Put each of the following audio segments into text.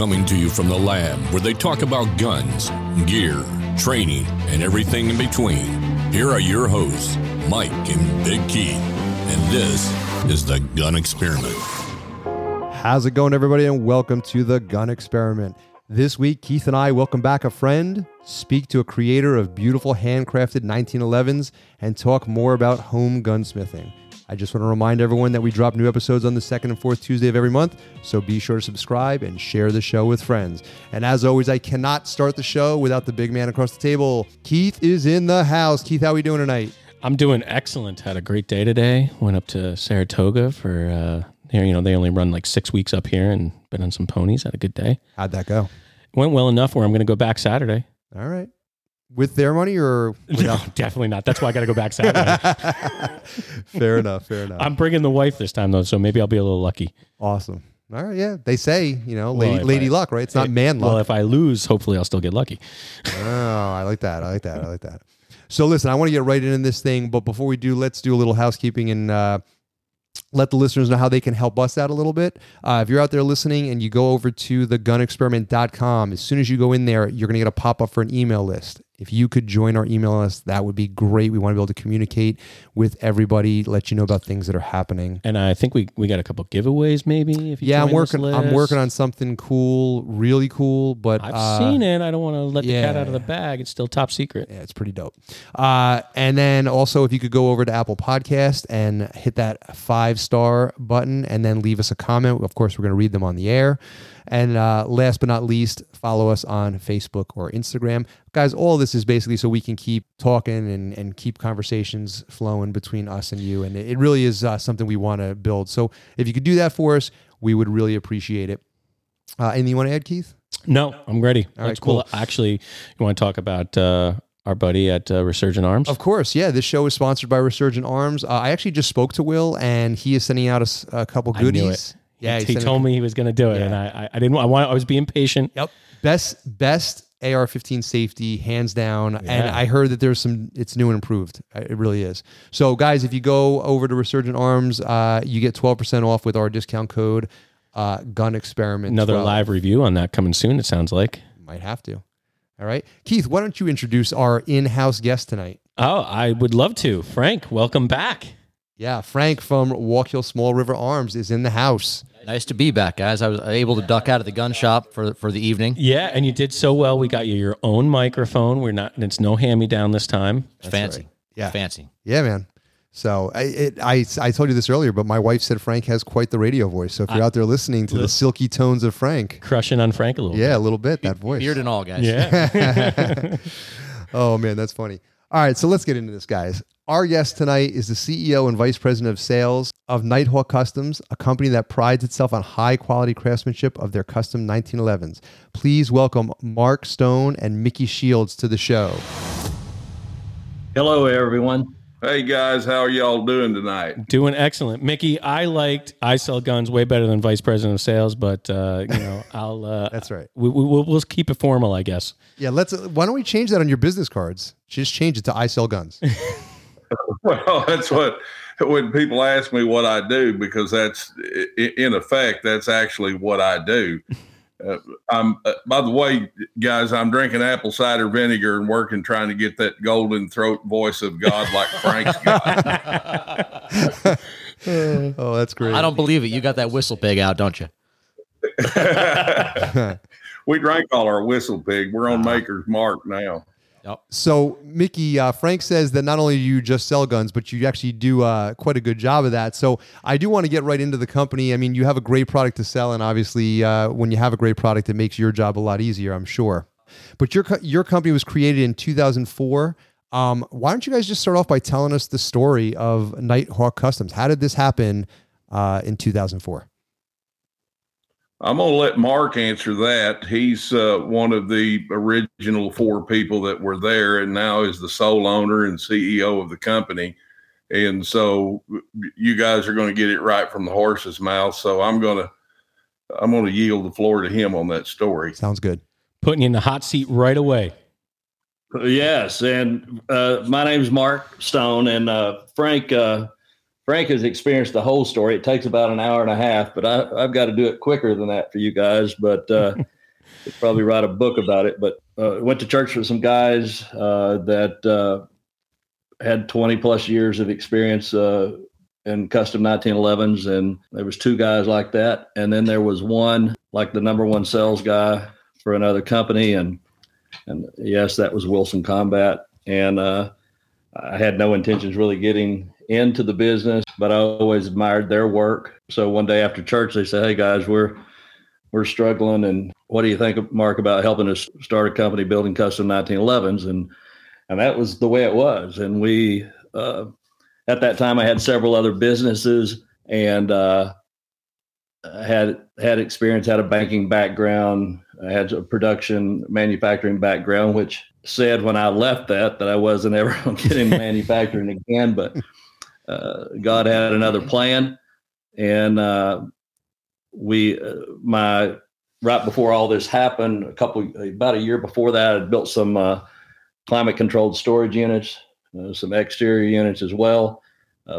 Coming to you from the lab where they talk about guns, gear, training, and everything in between. Here are your hosts, Mike and Big Keith. And this is the Gun Experiment. How's it going, everybody? And welcome to the Gun Experiment. This week, Keith and I welcome back a friend, speak to a creator of beautiful handcrafted 1911s, and talk more about home gunsmithing. I just want to remind everyone that we drop new episodes on the second and fourth Tuesday of every month, so be sure to subscribe and share the show with friends. And as always, I cannot start the show without the big man across the table. Keith is in the house. Keith, how are we doing tonight? I'm doing excellent. Had a great day today. Went up to Saratoga for uh, here. You know, they only run like six weeks up here, and been on some ponies. Had a good day. How'd that go? Went well enough where I'm going to go back Saturday. All right. With their money or No, definitely not. That's why I got to go back Saturday. fair enough. Fair enough. I'm bringing the wife this time though, so maybe I'll be a little lucky. Awesome. All right. Yeah. They say, you know, Well, lady, if lady I- luck, right? It's not man luck. Well, if I lose, hopefully I'll still get lucky. oh, I like that. I like that. I like that. So listen, I want to get right into this thing, but before we do, let's do a little housekeeping and uh, let the listeners know how they can help us out a little bit. Uh, if you're out there listening and you go over to thegunexperiment.com, as soon as you go in there, you're going to get a pop up for an email list. If you could join our email list, that would be great. We want to be able to communicate with everybody, let you know about things that are happening. And I think we we got a couple giveaways, maybe. If you Yeah, I'm working. I'm working on something cool, really cool. But I've uh, seen it. I don't want to let the cat out of the bag. It's still top secret. Yeah, it's pretty dope. Uh, and then also, if you could go over to Apple Podcast and hit that five star button and then leave us a comment. Of course, we're going to read them on the air. And uh, last but not least, follow us on Facebook or Instagram. Guys, all this is basically so we can keep talking and, and keep conversations flowing between us and you. And it, really is uh, something we want to build. So if you could do that for us, we would really appreciate it. Uh, anything you want to add, Keith? No, I'm ready. All right, That's cool. Actually, you want to talk about uh, our buddy at uh, Resurgent Arms? Of course, yeah. This show is sponsored by Resurgent Arms. Uh, I actually just spoke to Will, and he is sending out us a, couple goodies. Yeah, he, he's sending- told me he was going to do it, and I, I, didn't. I want. I was being patient. Yep, best best AR-15 safety, hands down. And I heard that there's some. It's new and improved. It really is. So, guys, if you go over to Resurgent Arms, uh, you get 12% off with our discount code. Uh, Gun Experiment. Another 12. live review on that coming soon. It sounds like. Might have to. All right, Keith. Why don't you introduce our in-house guest tonight? Oh, I would love to. Frank, welcome back. Yeah, Frank from Walk Hill Small River Arms is in the house. Nice to be back, guys. I was able to duck out of the gun shop for for the evening. Yeah, and you did so well. We got you your own microphone. We're not. It's no hand me down this time. It's fancy. Yeah. fancy. Yeah, man. So I, it, I I told you this earlier, but my wife said Frank has quite the radio voice. So if you're out there listening to the silky tones of Frank, Crushing on Frank a little. yeah, a little bit that voice. Beard and all, guys. Yeah. Oh man, that's funny. All right, so let's get into this, guys. Our guest tonight is the CEO and Vice President of Sales of Nighthawk Customs, a company that prides itself on high quality craftsmanship of their custom 1911s. Please welcome Mark Stone and Mickey Shields to the show. Hello, everyone. Hey guys, how are y'all doing tonight? Doing excellent, Mickey. I liked I sell guns way better than vice president of sales, but uh, you know I'll. Uh, That's right. We, we, we'll, we'll keep it formal, I guess. Yeah, let's. Why don't we change that on your business cards? Just change it to I sell guns. Well, that's what when people ask me what I do because that's in effect that's actually what I do. Uh, I'm uh, by the way, guys, I'm drinking apple cider vinegar and working trying to get that golden throat voice of God like Frank's got. oh, that's great. I don't believe it. You got that WhistlePig out, don't you? we drank all our WhistlePig. We're on Maker's Mark now. So, Mickey, uh, Frank says that not only do you just sell guns, but you actually do uh, quite a good job of that. So, I do want to get right into the company. I mean, you have a great product to sell, and obviously, uh, when you have a great product, it makes your job a lot easier, I'm sure. But your your company was created in 2004. Um, why don't you guys just start off by telling us the story of Nighthawk Customs? How did this happen uh, in 2004? I'm going to let Mark answer that. He's uh, one of the original four people that were there and now is the sole owner and CEO of the company. And so you guys are going to get it right from the horse's mouth. So I'm going to I'm going to yield the floor to him on that story. Sounds good. Putting you in the hot seat right away. Yes, and uh, my name's Mark Stone, and uh, Frank. Uh, Frank has experienced the whole story. It takes about an hour and a half, but I, have got to do it quicker than that for you guys. But uh, probably write a book about it. But uh, went to church with some guys uh, that uh, had 20 plus years of experience uh, in custom 1911s, and there was two guys like that, and then there was one like the number one sales guy for another company, and and yes, that was Wilson Combat, and uh, I had no intentions really getting into the business, but I always admired their work. So one day after church, they said, "Hey guys, we're we're struggling, and what do you think, Mark, about helping us start a company building custom 1911s?" And and that was the way it was. And we uh, at that time I had several other businesses and uh, had had experience, had a banking background, I had a production manufacturing background, which said when I left that that I wasn't ever going to get in manufacturing again. But uh, God had another plan, and uh, we uh, my right before all this happened, a couple about a year before that, I built some uh, climate controlled storage units, uh, some exterior units as well.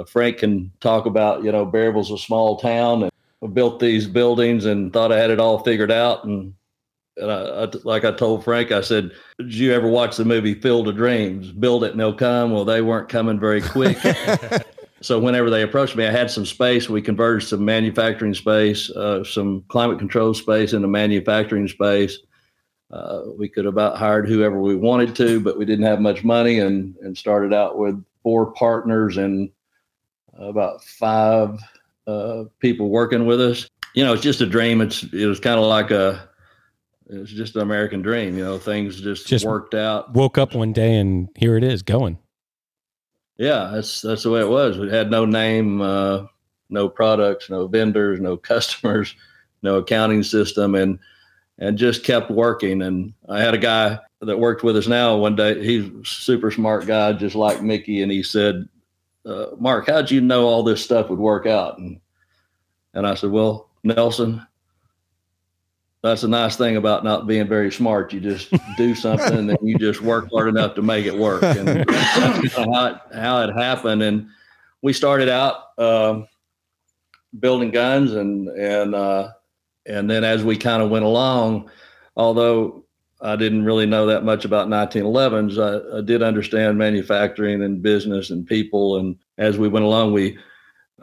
Frank can talk about you know Berryville's a small town and I built these buildings and thought I had it all figured out and and I, I, like I told Frank, I said, "Did you ever watch the movie Field of Dreams? Build it and they'll come." Well, they weren't coming very quick. so whenever they approached me, I had some space. We converted some manufacturing space, uh, some climate control space into manufacturing space. Uh, we could have about hired whoever we wanted to, but we didn't have much money, and and started out with four partners and about five uh, people working with us. You know, it's just a dream. It's it was kind of like a it's just an American dream. You know, things just, just worked out. Woke up one day and here it is going. Yeah, that's that's the way it was. We had no name, uh, no products, no vendors, no customers, no accounting system, and and just kept working. And I had a guy that worked with us now one day. He's super smart guy, just like Mickey, and he said, uh, "Mark, how'd you know all this stuff would work out?" And and I said, "Well, Nelson, that's a nice thing about not being very smart. You just do something and then you just work hard enough to make it work. And that's how it, how it happened. And we started out um, building guns and, and, uh, and then as we kind of went along, although I didn't really know that much about 1911s, I, I did understand manufacturing and business and people. And as we went along, we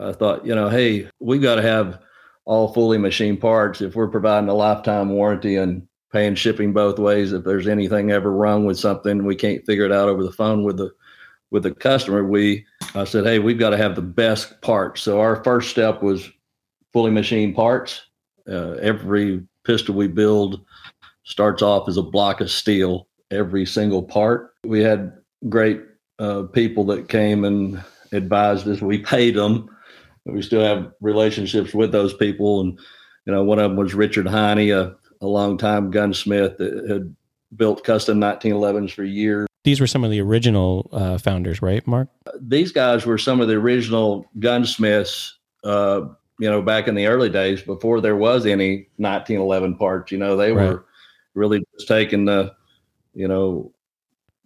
I thought, you know, hey, we've got to have all fully machined parts if we're providing a lifetime warranty and paying shipping both ways if there's anything ever wrong with something we can't figure it out over the phone with the with the customer we i said hey we've got to have the best parts. So our first step was fully machined parts. Uh, every pistol we build starts off as a block of steel every single part. We had great uh, people that came and advised us we paid them we still have relationships with those people. And, you know, one of them was Richard Heinie, a, a longtime gunsmith that had built custom 1911s for years. These were some of the original uh, founders, right, Mark? These guys were some of the original gunsmiths, uh, you know, back in the early days before there was any 1911 parts. You know, they right. were really just taking the, you know,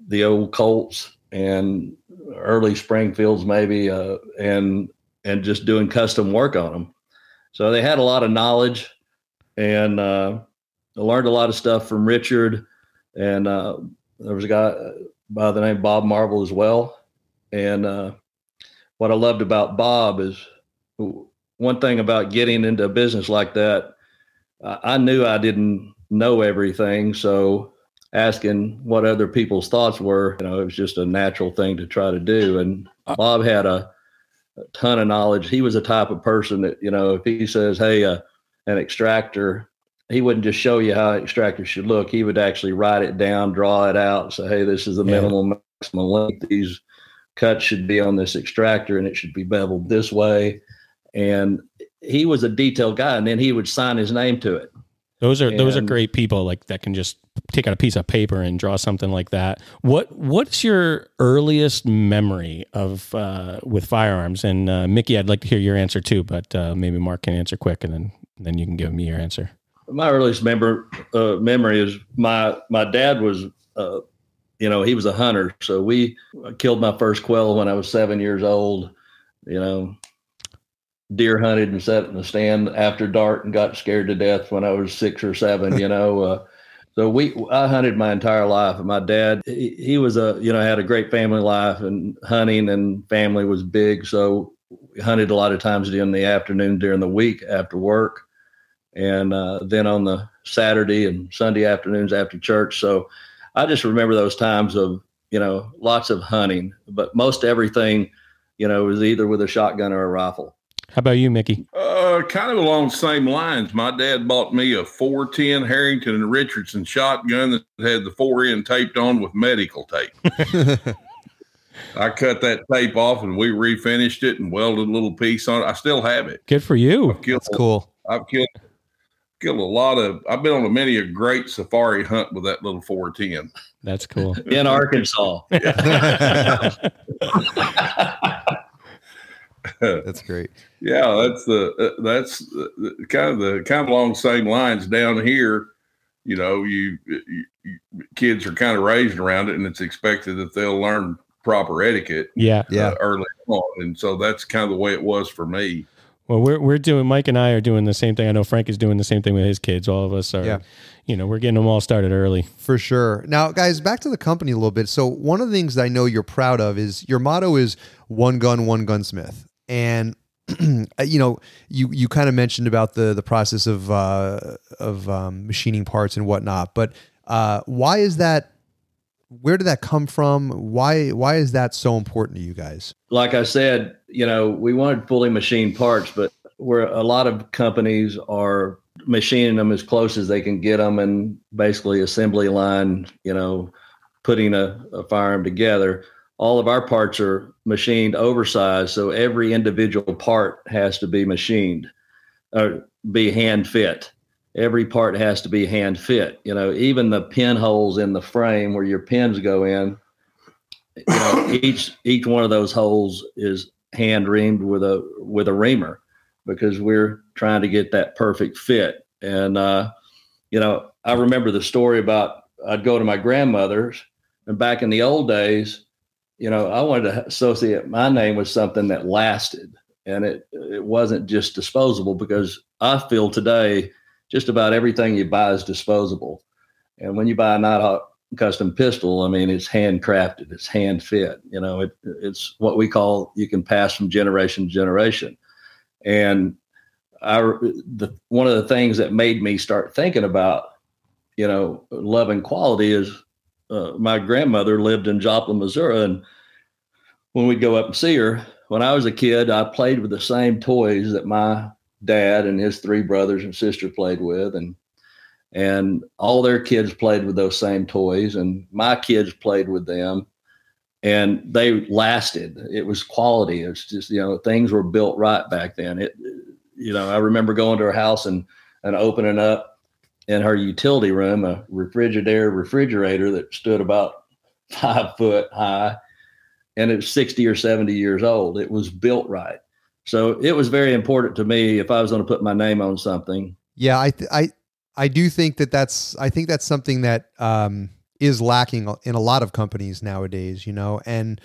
the old Colts and early Springfields maybe, uh, and and just doing custom work on them. So they had a lot of knowledge, and uh, I learned a lot of stuff from Richard. And uh, there was a guy by the name Bob Marvel as well. And uh, what I loved about Bob is one thing about getting into a business like that. I knew I didn't know everything, so asking what other people's thoughts were, you know, it was just a natural thing to try to do. And uh, Bob had a a ton of knowledge. He was a type of person that, you know, if he says, hey, uh, an extractor, he wouldn't just show you how an extractor should look. He would actually write it down, draw it out, say, hey, this is the yeah. minimum maximum length. These cuts should be on this extractor and it should be beveled this way. And he was a detailed guy, and then he would sign his name to it. Those are and, those are great people like that can just take out a piece of paper and draw something like that. What what's your earliest memory of uh, with firearms? And uh, Mickey, I'd like to hear your answer too, but uh, maybe Mark can answer quick, and then then you can give me your answer. My earliest member uh, memory is my my dad was uh, you know he was a hunter, so we killed my first quail when I was seven years old. You know, deer hunted and sat in the stand after dark and got scared to death when I was six or seven. You know, uh, so we I hunted my entire life. And my dad, he, he was a you know had a great family life, and hunting and family was big. So we hunted a lot of times during the afternoon during the week after work, and uh, then on the Saturday and Sunday afternoons after church. So I just remember those times of you know lots of hunting, but most everything you know was either with a shotgun or a rifle. How about you, Mickey? Uh, kind of along the same lines. My dad bought me a 410 Harrington and Richardson shotgun that had the fore end taped on with medical tape. I cut that tape off and we refinished it and welded a little piece on it. I still have it. Good for you. I've killed, That's cool. I've killed killed a lot of. I've been on a many a great safari hunt with that little 410. That's cool. in Arkansas. That's great. Yeah, that's the uh, that's the, kind of the kind of along the same lines down here. You know, you, you, you kids are kind of raised around it, and it's expected that they'll learn proper etiquette Yeah. Yeah. uh, early on, and so that's kind of the way it was for me. Well, we're we're doing. Mike and I are doing the same thing. I know Frank is doing the same thing with his kids. All of us are. Yeah. You know, we're getting them all started early. For sure. Now, guys, back to the company a little bit. So, one of the things that I know you're proud of is your motto is one gun, one gunsmith. And you know, you you kind of mentioned about the the process of uh, of um, machining parts and whatnot. But uh, why is that? Where did that come from? Why why is that so important to you guys? like I said, you know, we wanted fully machined parts, but where a lot of companies are machining them as close as they can get them and basically assembly line, you know, putting a, a firearm together. All of our parts are machined oversized, so every individual part has to be machined or be hand fit. Every part has to be hand fit. You know, even the pinholes in the frame where your pins go in, you know, each each one of those holes is hand reamed with a with a reamer because we're trying to get that perfect fit. And uh, you know, I remember the story about I'd go to my grandmother's, and back in the old days, you know, I wanted to associate my name with something that lasted, and it it wasn't just disposable because I feel today just about everything you buy is disposable. And when you buy a Nighthawk custom pistol, I mean, it's handcrafted, it's hand fit. You know, it, it's what we call you can pass from generation to generation. And I, the one of the things that made me start thinking about, you know, loving quality is uh, my grandmother lived in Joplin, Missouri, and when we'd go up and see her, when I was a kid, I played with the same toys that my dad and his three brothers and sister played with, and and all their kids played with those same toys, and my kids played with them, and they lasted. It was quality. It's just you know things were built right back then. It you know I remember going to her house and and opening up in her utility room a refrigerator refrigerator that stood about five foot high and it was 60 or 70 years old it was built right so it was very important to me if i was going to put my name on something Yeah, I th- I I do think that that's I think that's something that um, is lacking in a lot of companies nowadays. You know, and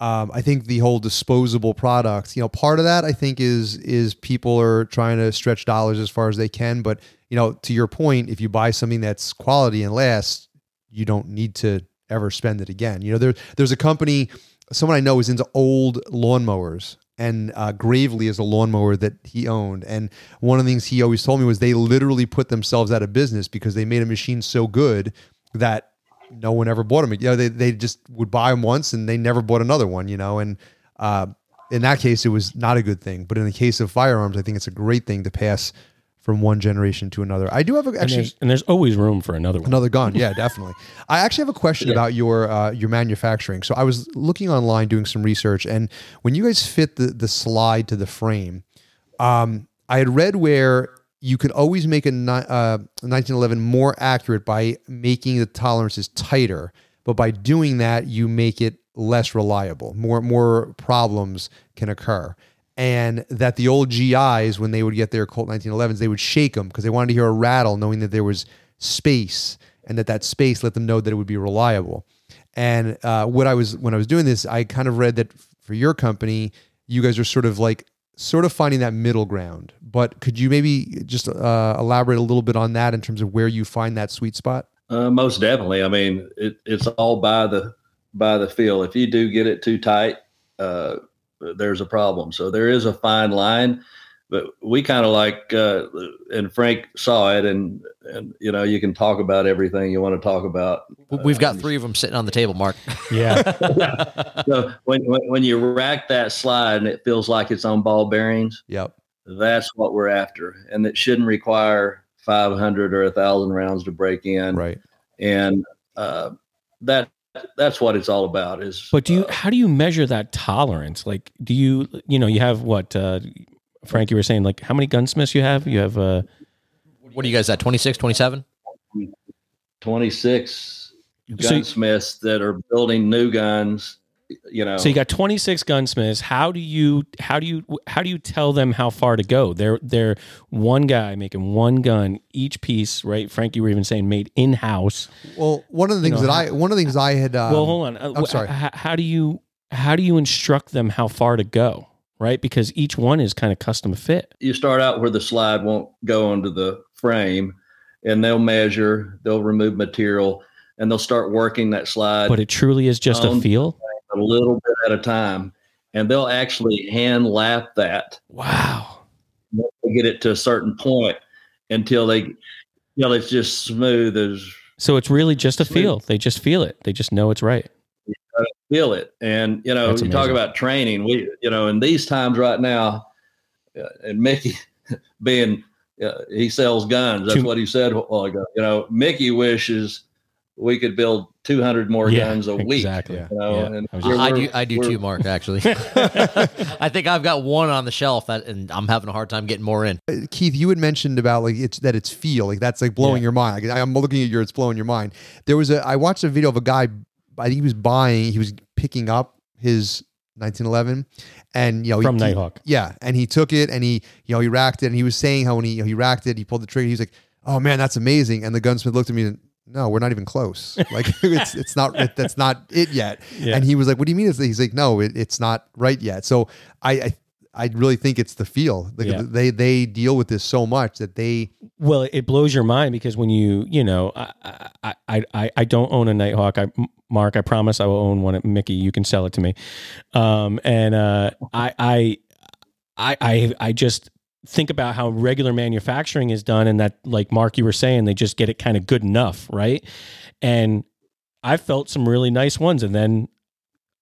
um, I think the whole disposable products. You know, part of that I think is is people are trying to stretch dollars as far as they can. But you know, to your point, if you buy something that's quality and lasts, you don't need to ever spend it again. You know, there there's a company. Someone I know is into old lawnmowers, and uh, Gravely is a lawnmower that he owned. And one of the things he always told me was they literally put themselves out of business because they made a machine so good that no one ever bought them. You know, they, they just would buy them once and they never bought another one, you know, and uh, in that case, it was not a good thing. But in the case of firearms, I think it's a great thing to pass from one generation to another. I do have a, And actually there's, and there's always room for another one. Another gun, yeah, definitely. I actually have a question about your uh, your manufacturing. So I was looking online doing some research, and when you guys fit the the slide to the frame, um, I had read where you could always make a uh, 1911 more accurate by making the tolerances tighter, but by doing that, you make it less reliable. More more problems can occur. And that the old GIs, when they would get their Colt 1911s, they would shake them because they wanted to hear a rattle, knowing that there was space, and that that space let them know that it would be reliable. And uh, what I was when I was doing this, I kind of read that for your company, you guys are sort of like sort of finding that middle ground. But could you maybe just uh, elaborate a little bit on that in terms of where you find that sweet spot? Uh, most definitely. I mean, it, it's all by the by the feel. If you do get it too tight, uh, there's a problem. So there is a fine line, but we kind of like, uh, and Frank saw it, and and you know you can talk about everything you want to talk about. We've got three of them sitting on the table, Mark. Yeah. So when, when when you rack that slide and it feels like it's on ball bearings, Yep. that's what we're after, and it shouldn't require 500 or a thousand rounds to break in. Right. and uh, that that's what it's all about. Is But do you uh, how do you measure that tolerance? Like do you you know, you have what uh Frank you were saying like how many gunsmiths you have? You have uh What are you guys at? 26, 27? 26 So- gunsmiths that are building new guns. You know, so you got 26 gunsmiths. How do you how do you how do you tell them how far to go? They're they're one guy making one gun each piece, right? Frank, you were even saying made in house. Well, one of the things know, that I one of the things I had. Um, well, hold on. Uh, I'm sorry. h- how do you how do you instruct them how far to go? Right, because each one is kind of custom fit. you start out where the slide won't go onto the frame, and they'll measure, they'll remove material, and they'll start working that slide But it truly is just a feel. a little bit at a time, and they'll actually hand lap that Wow. to get it to a certain point until they, you know, it's just smooth as So it's really just a Smooth. feel. They just feel it. They just know it's right. Feel it. And you know, That's you talk about training. We, you know, in these times right now, uh, and Mickey being uh, he sells guns. That's Two- what he said a while ago. You know, Mickey wishes we could build 200 more Yeah, guns a week. exactly. You know, Yeah. and I was I do. I do too, Mark. Actually, I think I've got one on the shelf that, and I'm having a hard time getting more in. Uh, Keith, you had mentioned about like it's that it's feel like that's like blowing Yeah. your mind. Like, I'm looking at your, it's blowing your mind. There was a I watched a video of a guy. I think he was buying. He was picking up his 1911, and you know From he, Nighthawk. Yeah, and he took it and he you know he racked it and he was saying how when he you know, he racked it, he pulled the trigger. He was like, "Oh man, that's amazing!" And the gunsmith looked at me and. No, we're not even close. Like it's it's not it, that's not it yet. Yeah. And he was like, "What do you mean?" He's like, "No, it, it's not right yet." So I, I I really think it's the feel. Like Yeah. they they deal with this so much that they Well, it blows your mind because when you, you know, I, I, I, I, don't own a Nighthawk. I, Mark, I promise I will own one. At Mickey, you can sell it to me. Um, and uh, I, I, I, I, I just think about how regular manufacturing is done, and that, like Mark, you were saying, they just get it kind of good enough, right? And I felt some really nice ones, and then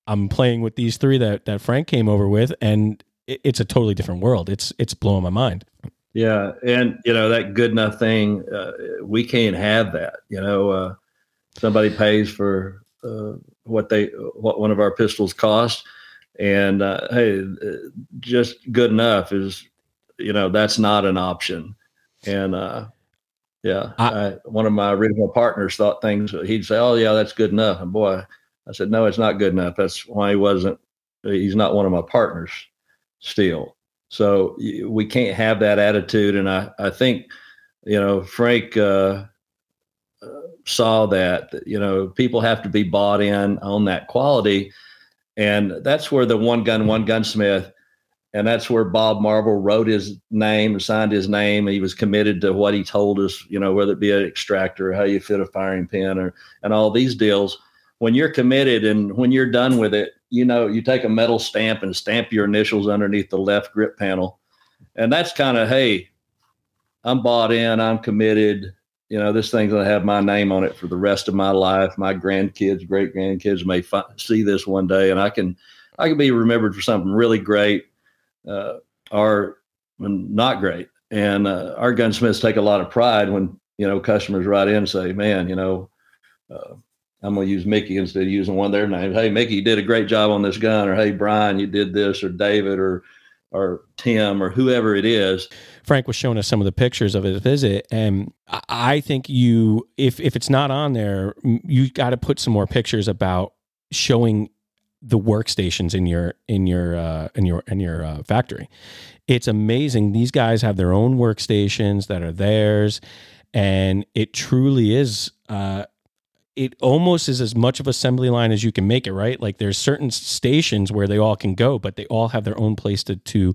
I'm playing with these three that that Frank came over with, and it, it's a totally different world. It's it's blowing my mind. Yeah, and you know that good enough thing, uh, we can't have that. You know, uh, somebody pays for uh, what they what one of our pistols cost, and uh, hey, just good enough is, you know, that's not an option. And uh, yeah, I- I, one of my original partners thought things. He'd say, "Oh yeah, that's good enough," and boy, I said, "No, it's not good enough. That's why he wasn't. He's not one of my partners still." So we can't have that attitude. And I, I think, you know, Frank uh, uh, saw that, you know, people have to be bought in on that quality. And that's where the one gun, one gunsmith, and that's where Bob Marvel wrote his name and signed his name. He was committed to what he told us, you know, whether it be an extractor, how you fit a firing pin, or and all these deals. When you're committed and when you're done with it, you know, you take a metal stamp and stamp your initials underneath the left grip panel. And that's kind of, hey, I'm bought in, I'm committed. You know, this thing's going to have my name on it for the rest of my life. My grandkids, great grandkids may fi- see this one day, and I can, I can be remembered for something really great, uh, or not great. And uh, our gunsmiths take a lot of pride when you know customers write in and say, "Man, you know, uh, I'm going to use Mickey instead of using one of their names. Hey, Mickey, you did a great job on this gun, or Hey, Brian, you did this, or David, or or Tim, or whoever it is. Frank was showing us some of the pictures of his visit, and I- think you, if if it's not on there, you got to put some more pictures about showing the workstations in your in your uh, in your in your uh, factory. It's amazing. These guys have their own workstations that are theirs, and it truly is. Uh, it almost is as much of assembly line as you can make it, right? Like there's certain stations where they all can go, but they all have their own place to to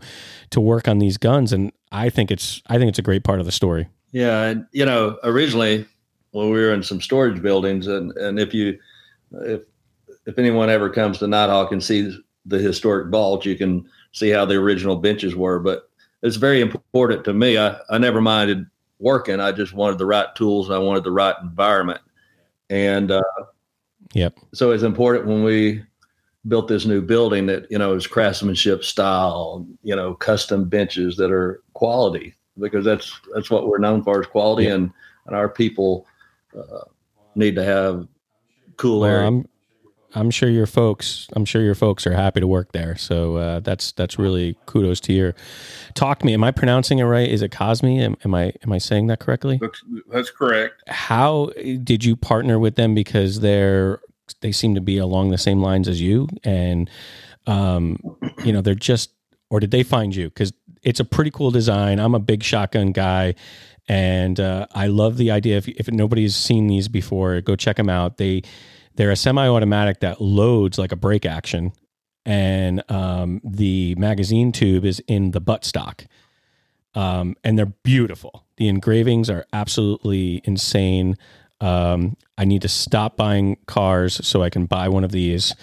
to work on these guns, and I think it's I think it's a great part of the story. Yeah, and you know, originally when we were in some storage buildings, and and if you if if anyone ever comes to Nighthawk and sees the historic vault, you can see how the original benches were. But it's very important to me. I, I never minded working. I just wanted the right tools. I wanted the right environment. And uh, yep. So it's important when we built this new building that you know is craftsmanship style, you know, custom benches that are quality because that's that's what we're known for is quality, yep. and and our people uh, need to have cool well, air. I'm, I'm sure your folks. I'm sure your folks are happy to work there. So uh, that's that's really kudos to your. Talk me. Am I pronouncing it right? Is it Cosmi? Am, am I am I saying that correctly? That's, that's correct. How did you partner with them? Because they're they seem to be along the same lines as you, and um, you know they're just. Or did they find you? Because it's a pretty cool design. I'm a big shotgun guy, and uh, I love the idea. If if nobody's seen these before, go check them out. They they're a semi-automatic that loads like a break action, and um, the magazine tube is in the buttstock. Um, and they're beautiful. The engravings are absolutely insane. Um, I need to stop buying cars so I can buy one of these.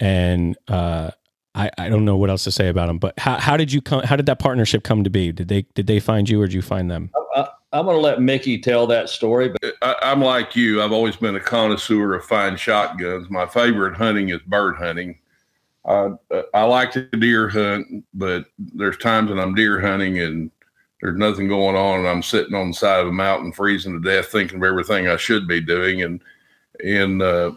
And uh, I, I don't know what else to say about them. But how, how did you come? How did that partnership come to be? Did they did they find you or did you find them? I, I'm going to let Mickey tell that story. But I'm like you. I've always been a connoisseur of fine shotguns. My favorite hunting is bird hunting. Uh, I like to deer hunt, but there's times when I'm deer hunting and there's nothing going on, and I'm sitting on the side of a mountain freezing to death, thinking of everything I should be doing. And and uh,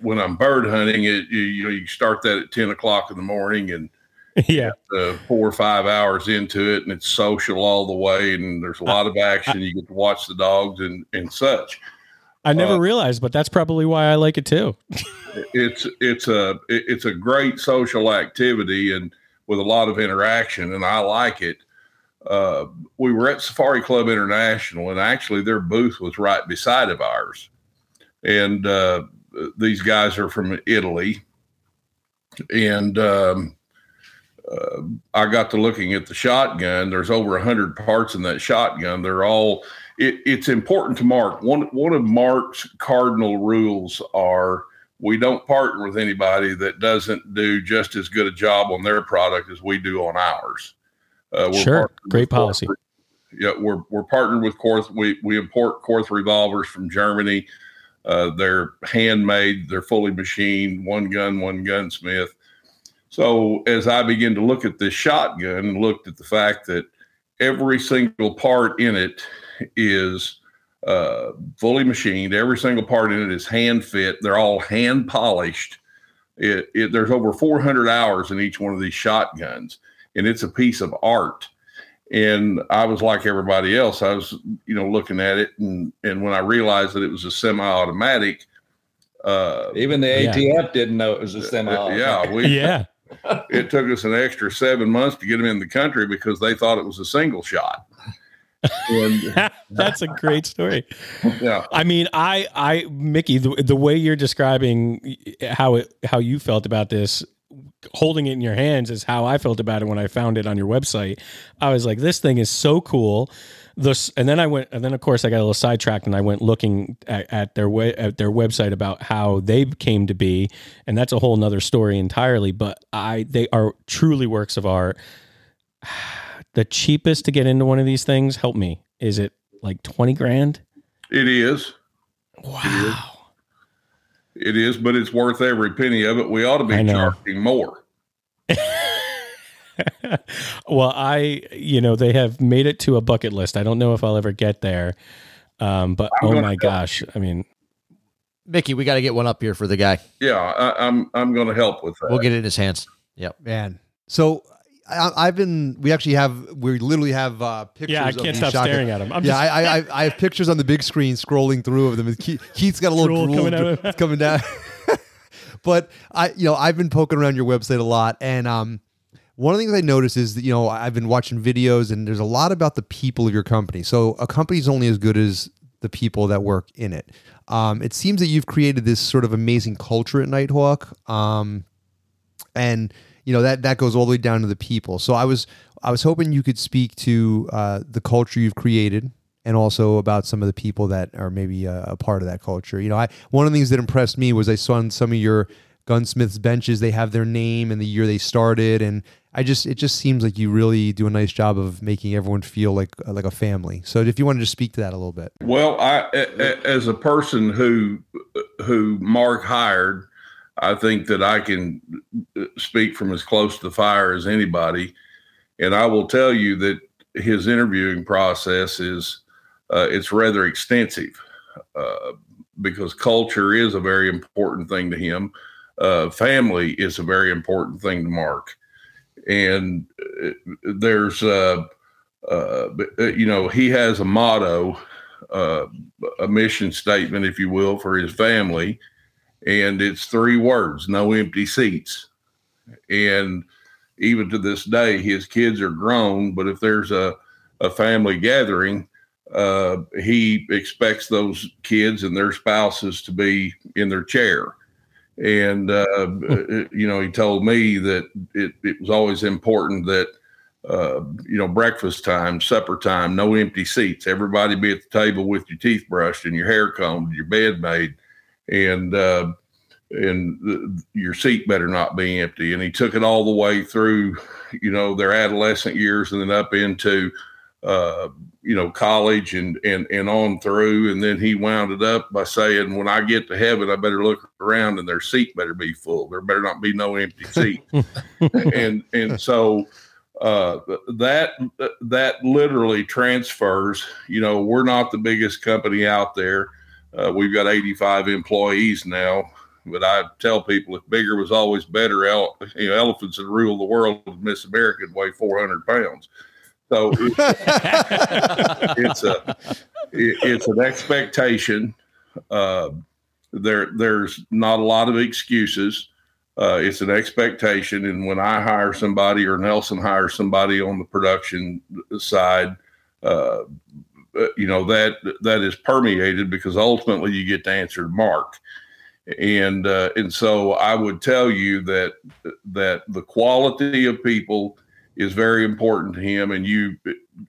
when I'm bird hunting, it you, you know you start that at ten o'clock in the morning and yeah, uh, four or five hours into it, and it's social all the way, and there's a lot of action. You get to watch the dogs and and such. I never uh, realized, but that's probably why I like it too. it's it's a it's a great social activity and with a lot of interaction, and I like it. Uh, we were at Safari Club International, and actually their booth was right beside of ours. And uh, these guys are from Italy, and um, uh, I got to looking at the shotgun. There's over a hundred parts in that shotgun. They're all. It, it's important to Mark. One one of Mark's cardinal rules are we don't partner with anybody that doesn't do just as good a job on their product as we do on ours. Uh, sure, great policy. Yeah, we're we're partnered with Korth. We we import Korth revolvers from Germany. Uh, they're handmade. They're fully machined. One gun, one gunsmith so as I began to look at this shotgun and looked at the fact that every single part in it is uh, fully machined, every single part in it is hand fit. They're all hand polished. It, it, there's over 400 hours in each one of these shotguns, and it's a piece of art. And I was like everybody else. I was, you know, looking at it, and and when I realized that it was a semi-automatic, uh, even the ATF yeah. didn't know it was a semi. Yeah, we yeah it took us an extra seven months to get them in the country because they thought it was a single shot. And, That's a great story. Yeah. I mean, I, I, Mickey, the, the way you're describing how it, how you felt about this, holding it in your hands is how I felt about it when I found it on your website. I was like, this thing is so cool this and then I went and then of course I got a little sidetracked and I went looking at, at their way at their website about how they came to be and that's a whole nother story entirely but I they are truly works of art. The cheapest to get into one of these things help me is it like 20 grand? It is. Wow. It is. But it's worth every penny of it. We ought to be charging more well, I, you know, they have made it to a bucket list. I don't know if I'll ever get there. Um, but I'm oh my gosh, I mean, Mickey, we got to get one up here for the guy. Yeah, I, am I'm, I'm going to help with that. We'll get it in his hands. Yep, man. So I, have been. We actually have. We literally have uh, pictures. Yeah, I can't stop shotgun. staring at them. I'm yeah, just, I, I, I have pictures on the big screen scrolling through of them. Keith, Keith's got a little drool, drool coming, coming down. but I, you know, I've been poking around your website a lot, and um, one of the things I notice is that, you know, I've been watching videos and there's a lot about the people of your company. So a company's only as good as the people that work in it. Um, it seems that you've created this sort of amazing culture at Nighthawk, um, and you know that that goes all the way down to the people. So I was I was hoping you could speak to uh, the culture you've created and also about some of the people that are maybe a, a, part of that culture. You know, I one of the things that impressed me was I saw in some of your gunsmiths benches they have their name and the year they started, and I just it just seems like you really do a nice job of making everyone feel like like a family. So if you want to speak to that a little bit. Well, I as a person who who Mark hired, I think that I can speak from as close to the fire as anybody, and I will tell you that his interviewing process is uh, it's rather extensive uh, because culture is a very important thing to him. Uh, family is a very important thing to Mark, and uh, there's uh, uh, you know he has a motto, a mission statement, if you will, for his family, and it's three words: no empty seats. And even to this day, his kids are grown, but if there's a a family gathering, uh, he expects those kids and their spouses to be in their chair. And, uh, uh, you know, he told me that it, it was always important that, uh, you know, breakfast time, supper time, no empty seats. Everybody be at the table with your teeth brushed and your hair combed, your bed made, and uh, and the, your seat better not be empty. And he took it all the way through, you know, their adolescent years and then up into uh, you know, college and and and on through. And then he wound it up by saying, "When I get to heaven, I better look around and their seat better be full. There better not be no empty seat." and and so uh, that that literally transfers. You know, we're not the biggest company out there. Uh, we've got 85 employees now. But I tell people if bigger was always better, ele- you know, elephants that rule the world, Miss America weigh 400 pounds. So it's, it's a it's an expectation. Uh, there there's not a lot of excuses. Uh, it's an expectation, and when I hire somebody or Nelson hires somebody on the production side, uh, you know that that is permeated because ultimately you get to answer to Mark, and uh, and so I would tell you that that the quality of people is very important to him and you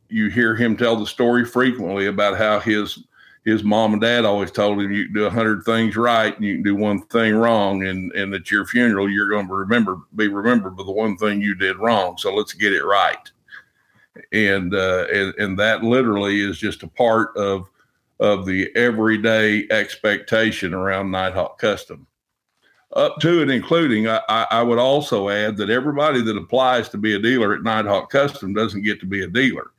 you hear him tell the story frequently about how his his mom and dad always told him you can do a hundred things right and you can do one thing wrong and and at your funeral you're going to remember be remembered for the one thing you did wrong so let's get it right. And uh and, and that literally is just a part of of the everyday expectation around nighthawk custom up to and including, I, I, would also add that everybody that applies to be a dealer at Nighthawk Custom doesn't get to be a dealer.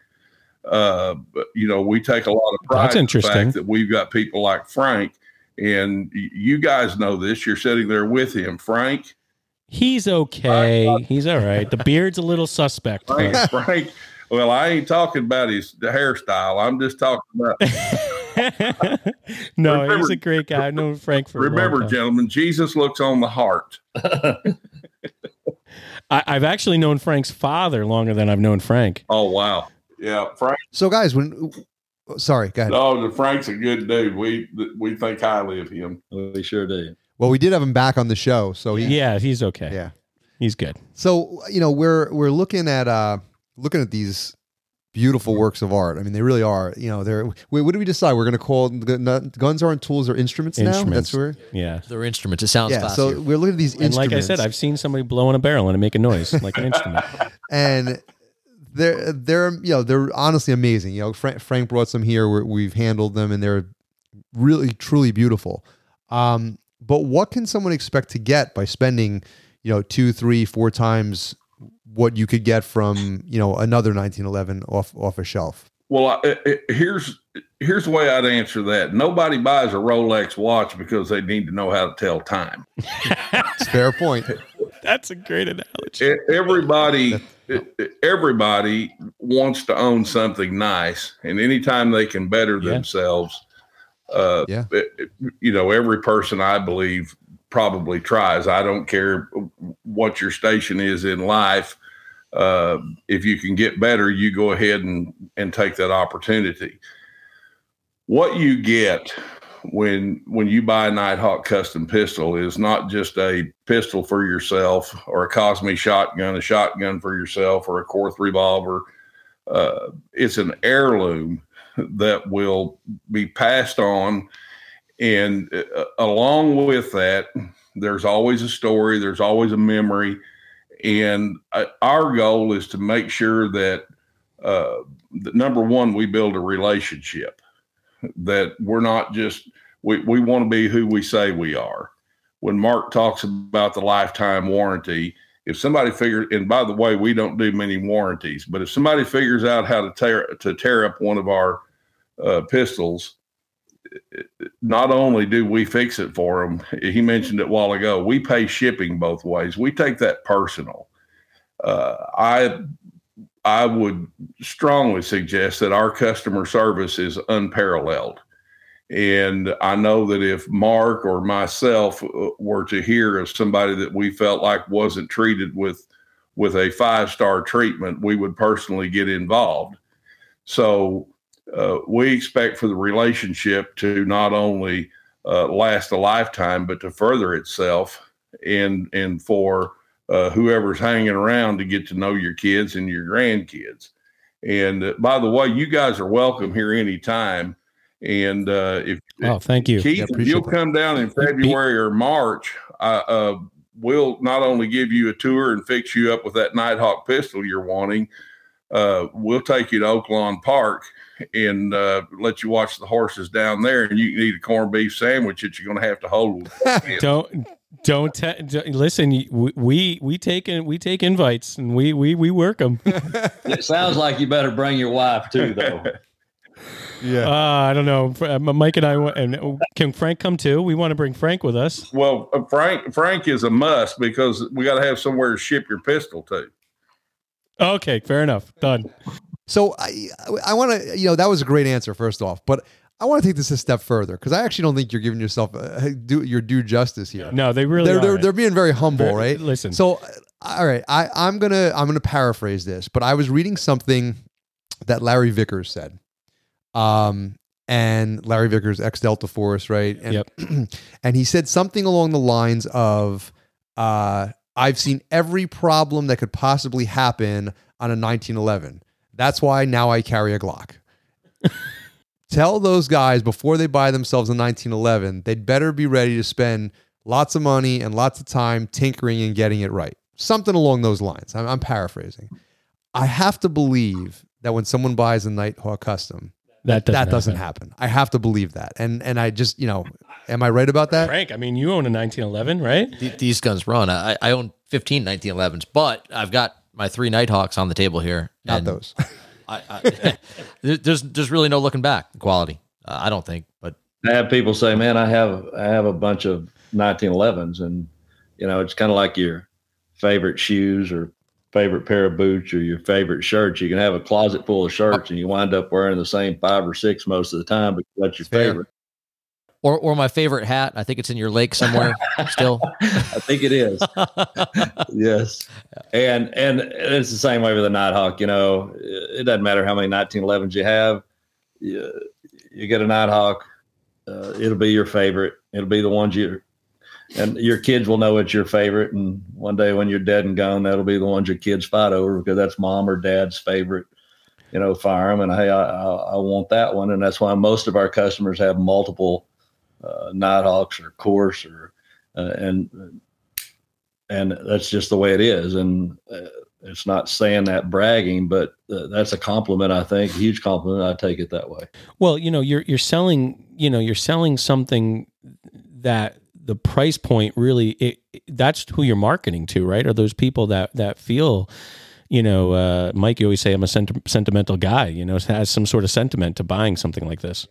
Uh, but you know, we take a lot of pride That's interesting. in the fact that we've got people like Frank, and you guys know this. You're sitting there with him, Frank. He's okay. Uh, He's all right. The beard's a little suspect. Frank, Frank. Well, I ain't talking about his hairstyle. I'm just talking about. no, remember, he's a great guy. I know Frank for Remember, gentlemen, Jesus looks on the heart. I, have actually known Frank's father longer than I've known Frank. Oh wow, yeah, Frank. So, guys, when sorry, go ahead. No, Frank's a good dude. We we think highly of him. We sure do. Well, we did have him back on the show, so he, yeah, he's okay. Yeah, he's good. So you know, we're we're looking at uh looking at these beautiful works of art. I mean, they really are. You know, they're. Wait, what do we decide? We're going to call guns aren't tools; or instruments, instruments. now. That's where. Yeah, they're instruments. It sounds. Yeah. So we're looking at these and instruments. like I said, I've seen somebody blow in a barrel and it make a noise like an instrument. And they're they're you know they're honestly amazing. You know, Frank, Frank brought some here. Where we've handled them, and they're really truly beautiful. Um, but what can someone expect to get by spending, you know, two, three, four times what you could get from you know another 1911 off off a shelf? Well, here's here's the way I'd answer that. Nobody buys a Rolex watch because they need to know how to tell time. Fair point. That's a great analogy. Everybody everybody wants to own something nice, and anytime they can better yeah. themselves, uh, yeah. you know, every person I believe probably tries. I don't care what your station is in life uh, if you can get better, you go ahead and, and take that opportunity. what you get when when you buy a Nighthawk custom pistol is not just a pistol for yourself or a Cosmi shotgun, a shotgun for yourself, or a Korth revolver. Uh, it's an heirloom that will be passed on, and uh, along with that, there's always a story. There's always a memory, and uh, our goal is to make sure that, uh, that number one, we build a relationship that we're not just we, we want to be who we say we are. When Mark talks about the lifetime warranty, if somebody figures, and by the way, we don't do many warranties, but if somebody figures out how to tear to tear up one of our uh, pistols, not only do we fix it for them, he mentioned it a while ago, we pay shipping both ways. We take that personal. Uh, I I would strongly suggest that our customer service is unparalleled. And I know that if Mark or myself uh, were to hear of somebody that we felt like wasn't treated with with a five star treatment, we would personally get involved. So uh, we expect for the relationship to not only uh, last a lifetime, but to further itself, and and for uh, whoever's hanging around to get to know your kids and your grandkids. And uh, by the way, you guys are welcome here anytime. And uh, if oh, thank you, Keith, yeah, if you'll that. come down in February or March, uh, we'll not only give you a tour and fix you up with that Nighthawk pistol you're wanting. Uh, we'll take you to Oaklawn Park and uh, let you watch the horses down there, and you can eat a corned beef sandwich that you're going to have to hold. don't don't te- listen. We we take in, we take invites and we we we work them. it sounds like you better bring your wife too, though. Yeah, uh, I don't know. Uh, Mike and I and uh, can Frank come too? We want to bring Frank with us. Well, uh, Frank Frank is a must because we got to have somewhere to ship your pistol to. Okay, fair enough. Done. So I I want to you know that was a great answer first off, but I want to take this a step further because I actually don't think you're giving yourself uh, do, your due justice here. No, they really they're they're, they're being very humble, very, right? Listen, so all right, I I'm gonna I'm gonna paraphrase this, but I was reading something that Larry Vickers said, um, and Larry Vickers ex Delta Force, right? And, yep. and he said something along the lines of, uh, "I've seen every problem that could possibly happen on a 1911. That's why now I carry a Glock." Tell those guys before they buy themselves a 1911, they'd better be ready to spend lots of money and lots of time tinkering and getting it right. Something along those lines. I'm, I'm paraphrasing. I have to believe that when someone buys a Nighthawk Custom, that doesn't, that doesn't happen. happen. I have to believe that. And and I just, you know, am I right about that? Frank, I mean, you own a 1911, right? these guns run. I, I own 15 1911s, but I've got my three Nighthawks on the table here. Not those. I, I there's there's really no looking back quality. Uh, I don't think, but I have people say, "Man, I have I have a bunch of 1911s," and you know, it's kind of like your favorite shoes or favorite pair of boots or your favorite shirts. You can have a closet full of shirts, and you wind up wearing the same five or six most of the time, but that's your Fair. favorite. Or, or my favorite hat. I think it's in your lake somewhere still. I think it is. yes. And and it's the same way with the Nighthawk. You know, it doesn't matter how many 1911s you have. You, you get a Nighthawk, uh, it'll be your favorite. It'll be the ones you and your kids will know it's your favorite. And one day when you're dead and gone, that'll be the ones your kids fight over because that's mom or dad's favorite, you know, firearm. And hey, I, I, I want that one, and that's why most of our customers have multiple uh, Nighthawks or Korths or uh, and and that's just the way it is. And uh, it's not saying that bragging, but uh, that's a compliment. I think huge compliment. I take it that way. Well, you know, you're you're selling, you know, you're selling something that the price point really it, it, that's who you're marketing to, right? Are those people that that feel you know, uh, Mike, you always say I'm a senti- sentimental guy. You know, has some sort of sentiment to buying something like this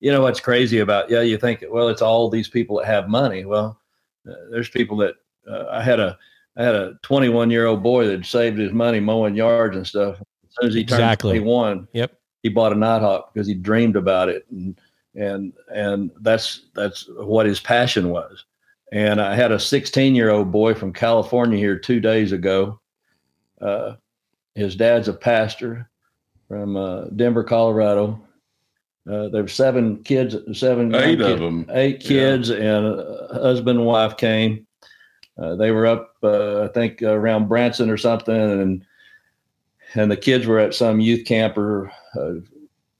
you know what's crazy about yeah you think well it's all these people that have money. Well uh, there's people that uh, i had a i had a 21 year old boy that saved his money mowing yards and stuff. As soon as he turned exactly. 21 yep. he bought a nighthawk because he dreamed about it. And and and that's that's what his passion was. And i had a 16 year old boy from california here two days ago. Uh, his dad's a pastor from uh, denver colorado Uh, there were seven kids, seven, Eight young of kid- them. eight Yeah. kids, and a husband and wife came. Uh, they were up, uh, I think, around Branson or something, and and the kids were at some youth camp or uh,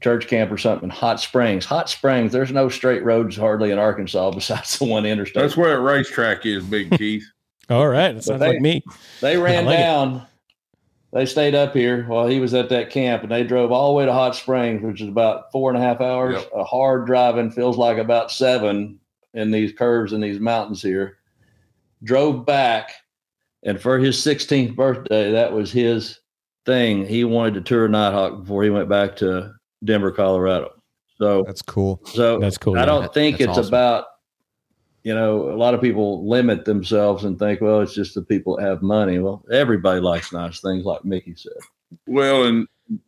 church camp or something Hot Springs. Hot Springs. There's no straight roads hardly in Arkansas besides the one interstate. That's where a racetrack is, Big Keith. All right. That sounds they- like me. They ran I like it. Down. They stayed up here while he was at that camp, and they drove all the way to Hot Springs, which is about four and a half hours. Yep. A hard driving feels like about seven in these curves in these mountains here. Drove back, and for his 16th birthday, that was his thing. He wanted to tour Nighthawk before he went back to Denver, Colorado. So, That's cool. so That's cool, I don't That- think that's it's awesome. about, you know, a lot of people limit themselves and think, well, it's just the people that have money. Well, everybody likes nice things, like Mickey said. Well, and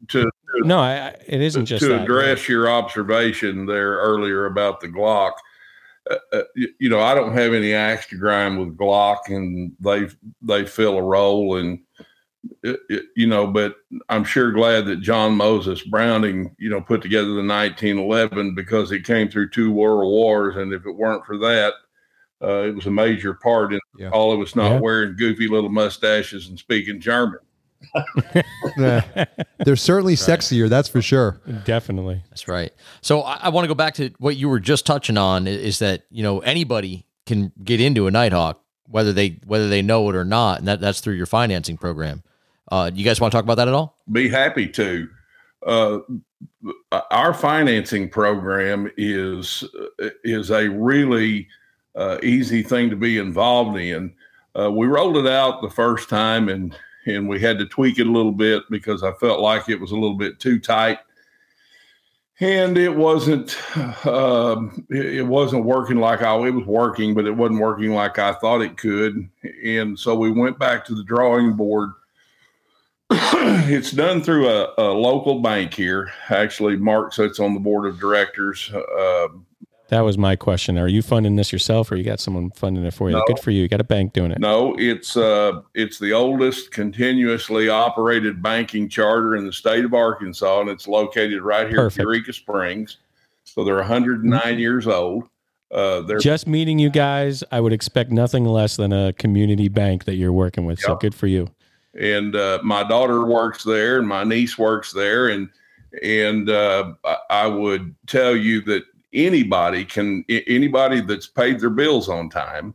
to No, I, I, it isn't just to that. address your observation there earlier about the Glock, uh, uh, you, you know, I don't have any axe to grind with Glock, and they they fill a role, and it, it- you know, but I'm sure glad that John Moses Browning, you know, put together the 1911 because it came through two world wars, and if it weren't for that. Uh, it was a major part in Yeah. all of us not Yeah. wearing goofy little mustaches and speaking German. Yeah. They're certainly sexier, that's for sure. Definitely. That's right. So I, I want to go back to what you were just touching on is that, you know, anybody can get into a Nighthawk, whether they whether they know it or not, and that, that's through your financing program. Uh, you guys want to talk about that at all? be happy to. Uh, our financing program is is a really uh, easy thing to be involved in. Uh, we rolled it out the first time, and and we had to tweak it a little bit because I felt like it was a little bit too tight, and it wasn't um, it wasn't working like I it was working, but it wasn't working like I thought it could, and so we went back to the drawing board it's done through a, a local bank here. Actually, Mark sits on the board of directors. Uh, That was my question. Are you funding this yourself or you got someone funding it for you? No. Good for you. You got a bank doing it. no, it's uh, it's the oldest continuously operated banking charter in the state of Arkansas, and it's located right here Perfect. in Eureka Springs. So they're 109 years old. Uh, they're Just meeting you guys, I would expect nothing less than a community bank that you're working with. So good for you. And uh, my daughter works there and my niece works there and and uh, I- would tell you that anybody can anybody that's paid their bills on time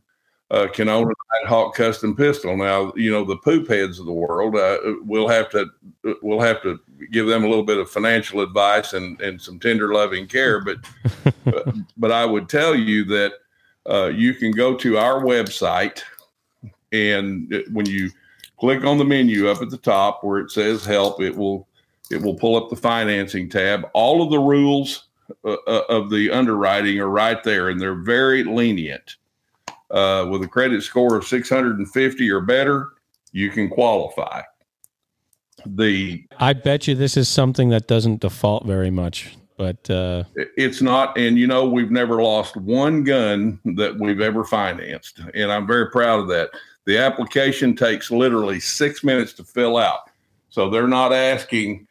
uh, can own a Nighthawk custom pistol. Now you know the poop heads of the world. Uh, we'll have to we'll have to give them a little bit of financial advice and and some tender loving care, but but, but I would tell you that uh, you can go to our website and uh, when you click on the menu up at the top where it says help. It will it will pull up the financing tab. All of the rules uh, uh, of the underwriting are right there and they're very lenient. Uh, with a credit score of 650 or better you can qualify. The I bet you this is something that doesn't default very much, but uh, it's not and you know we've never lost one gun that we've ever financed and i'm very proud of that the application takes literally six minutes to fill out so they're not asking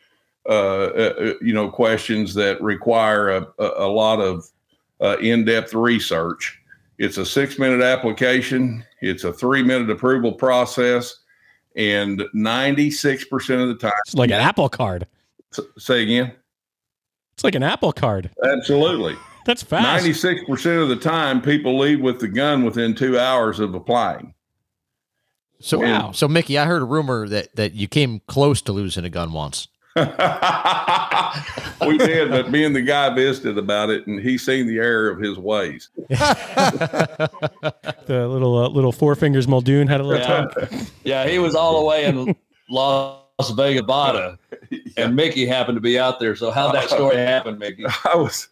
uh, uh, you know questions that require a, a, a lot of uh, in-depth research it's a six minute application it's a three minute approval process and 96% of the time it's like an Apple card. s- say again It's like an Apple card. absolutely That's fast. Ninety-six percent of the time, people leave with the gun within two hours of applying. So Wow. so Mickey, I heard a rumor that that you came close to losing a gun once. we did, but me and the guy visited about it, and he seen the error of his ways. the little uh, little four fingers Muldoon had a little Yeah. talk. Yeah, he was all the way in Las Vegas, Nevada, and Mickey happened to be out there. So how'd that story happen, Mickey? I was.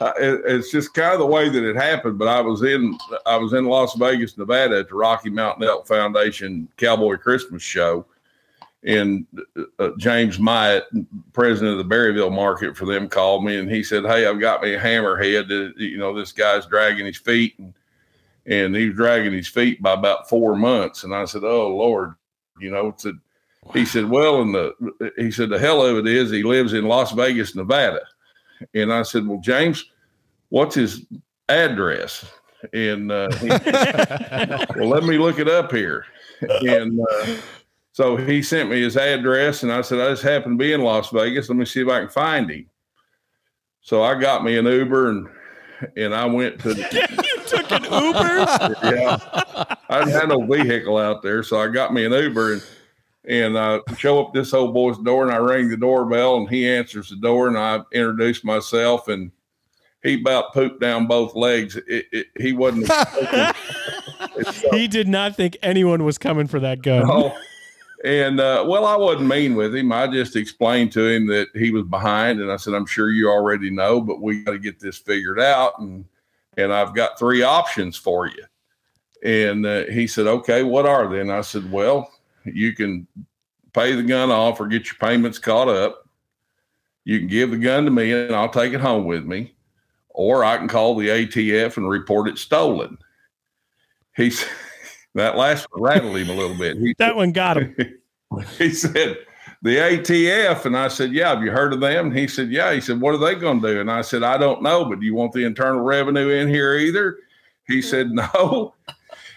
It's just kind of the way that it happened, but I was in I was in Las Vegas, Nevada, at the Rocky Mountain Elk Foundation Cowboy Christmas Show, and uh, James Myatt, president of the Berryville market for them, called me and he said, "Hey, I've got me a hammerhead. You know, this guy's dragging his feet, and and he was dragging his feet by about four months." And I said, "Oh Lord, you know." It's a, He said, "Well, and the he said the hell of it is he lives in Las Vegas, Nevada." And I said, Well, James, what's his address? And uh, he, well, let me look it up here. And uh, so he sent me his address, and I said, I just happen to be in Las Vegas. Let me see if I can find him. So I got me an Uber and and I went to. you took an Uber? yeah, I didn't have no vehicle out there, so I got me an Uber and and I show up this old boy's door and I ring the doorbell and he answers the door and I introduce myself and he about pooped down both legs. It, it, he wasn't. he did not think anyone was coming for that gun. Oh, and uh, well, I wasn't mean with him. I just explained to him that he was behind, and I said, "I'm sure you already know, but we got to get this figured out." And and I've got three options for you. And uh, he said, "Okay, what are they?" And I said, "Well, you can pay the gun off or get your payments caught up. You can give the gun to me, and I'll take it home with me, or I can call the ATF and report it stolen." He's that last one rattled him a little bit. He, that one got him. he said, the ATF. And I said, Yeah, have you heard of them? And he said, Yeah. He said, What are they going to do? And I said, I don't know, but do you want the internal revenue in here either? He said, No.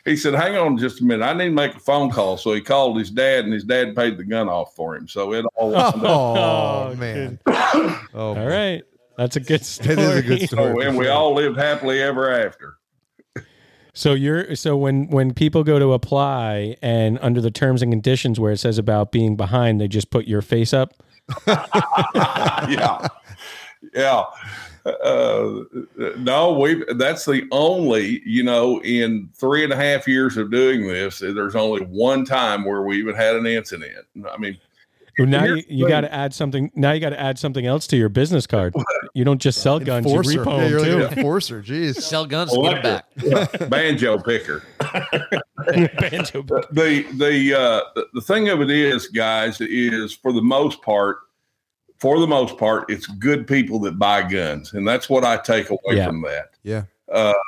He said, Hang on just a minute. I need to make a phone call. So he called his dad, and his dad paid the gun off for him. So it all oh, wound up. Oh, Oh, man. Oh, All right. That's a good story. It is a good story. Oh, and we all lived happily ever after. So you're so when when people go to apply and under the terms and conditions where it says about being behind, they just put your face up. yeah, yeah. Uh, no, we. That's the only. You know, in three and a half years of doing this, there's only one time where we even had an incident. I mean, Well, now you, you got to add something. Now you got to add something else to your business card. You don't just sell guns; you Enforcer. repo Yeah, them you're too. like an enforcer. Jeez. Sell guns, get them back. banjo picker. Banjo. the the uh the- the thing of it is guys is for the most part for the most part it's good people that buy guns and that's what i take away Yeah. from that Yeah.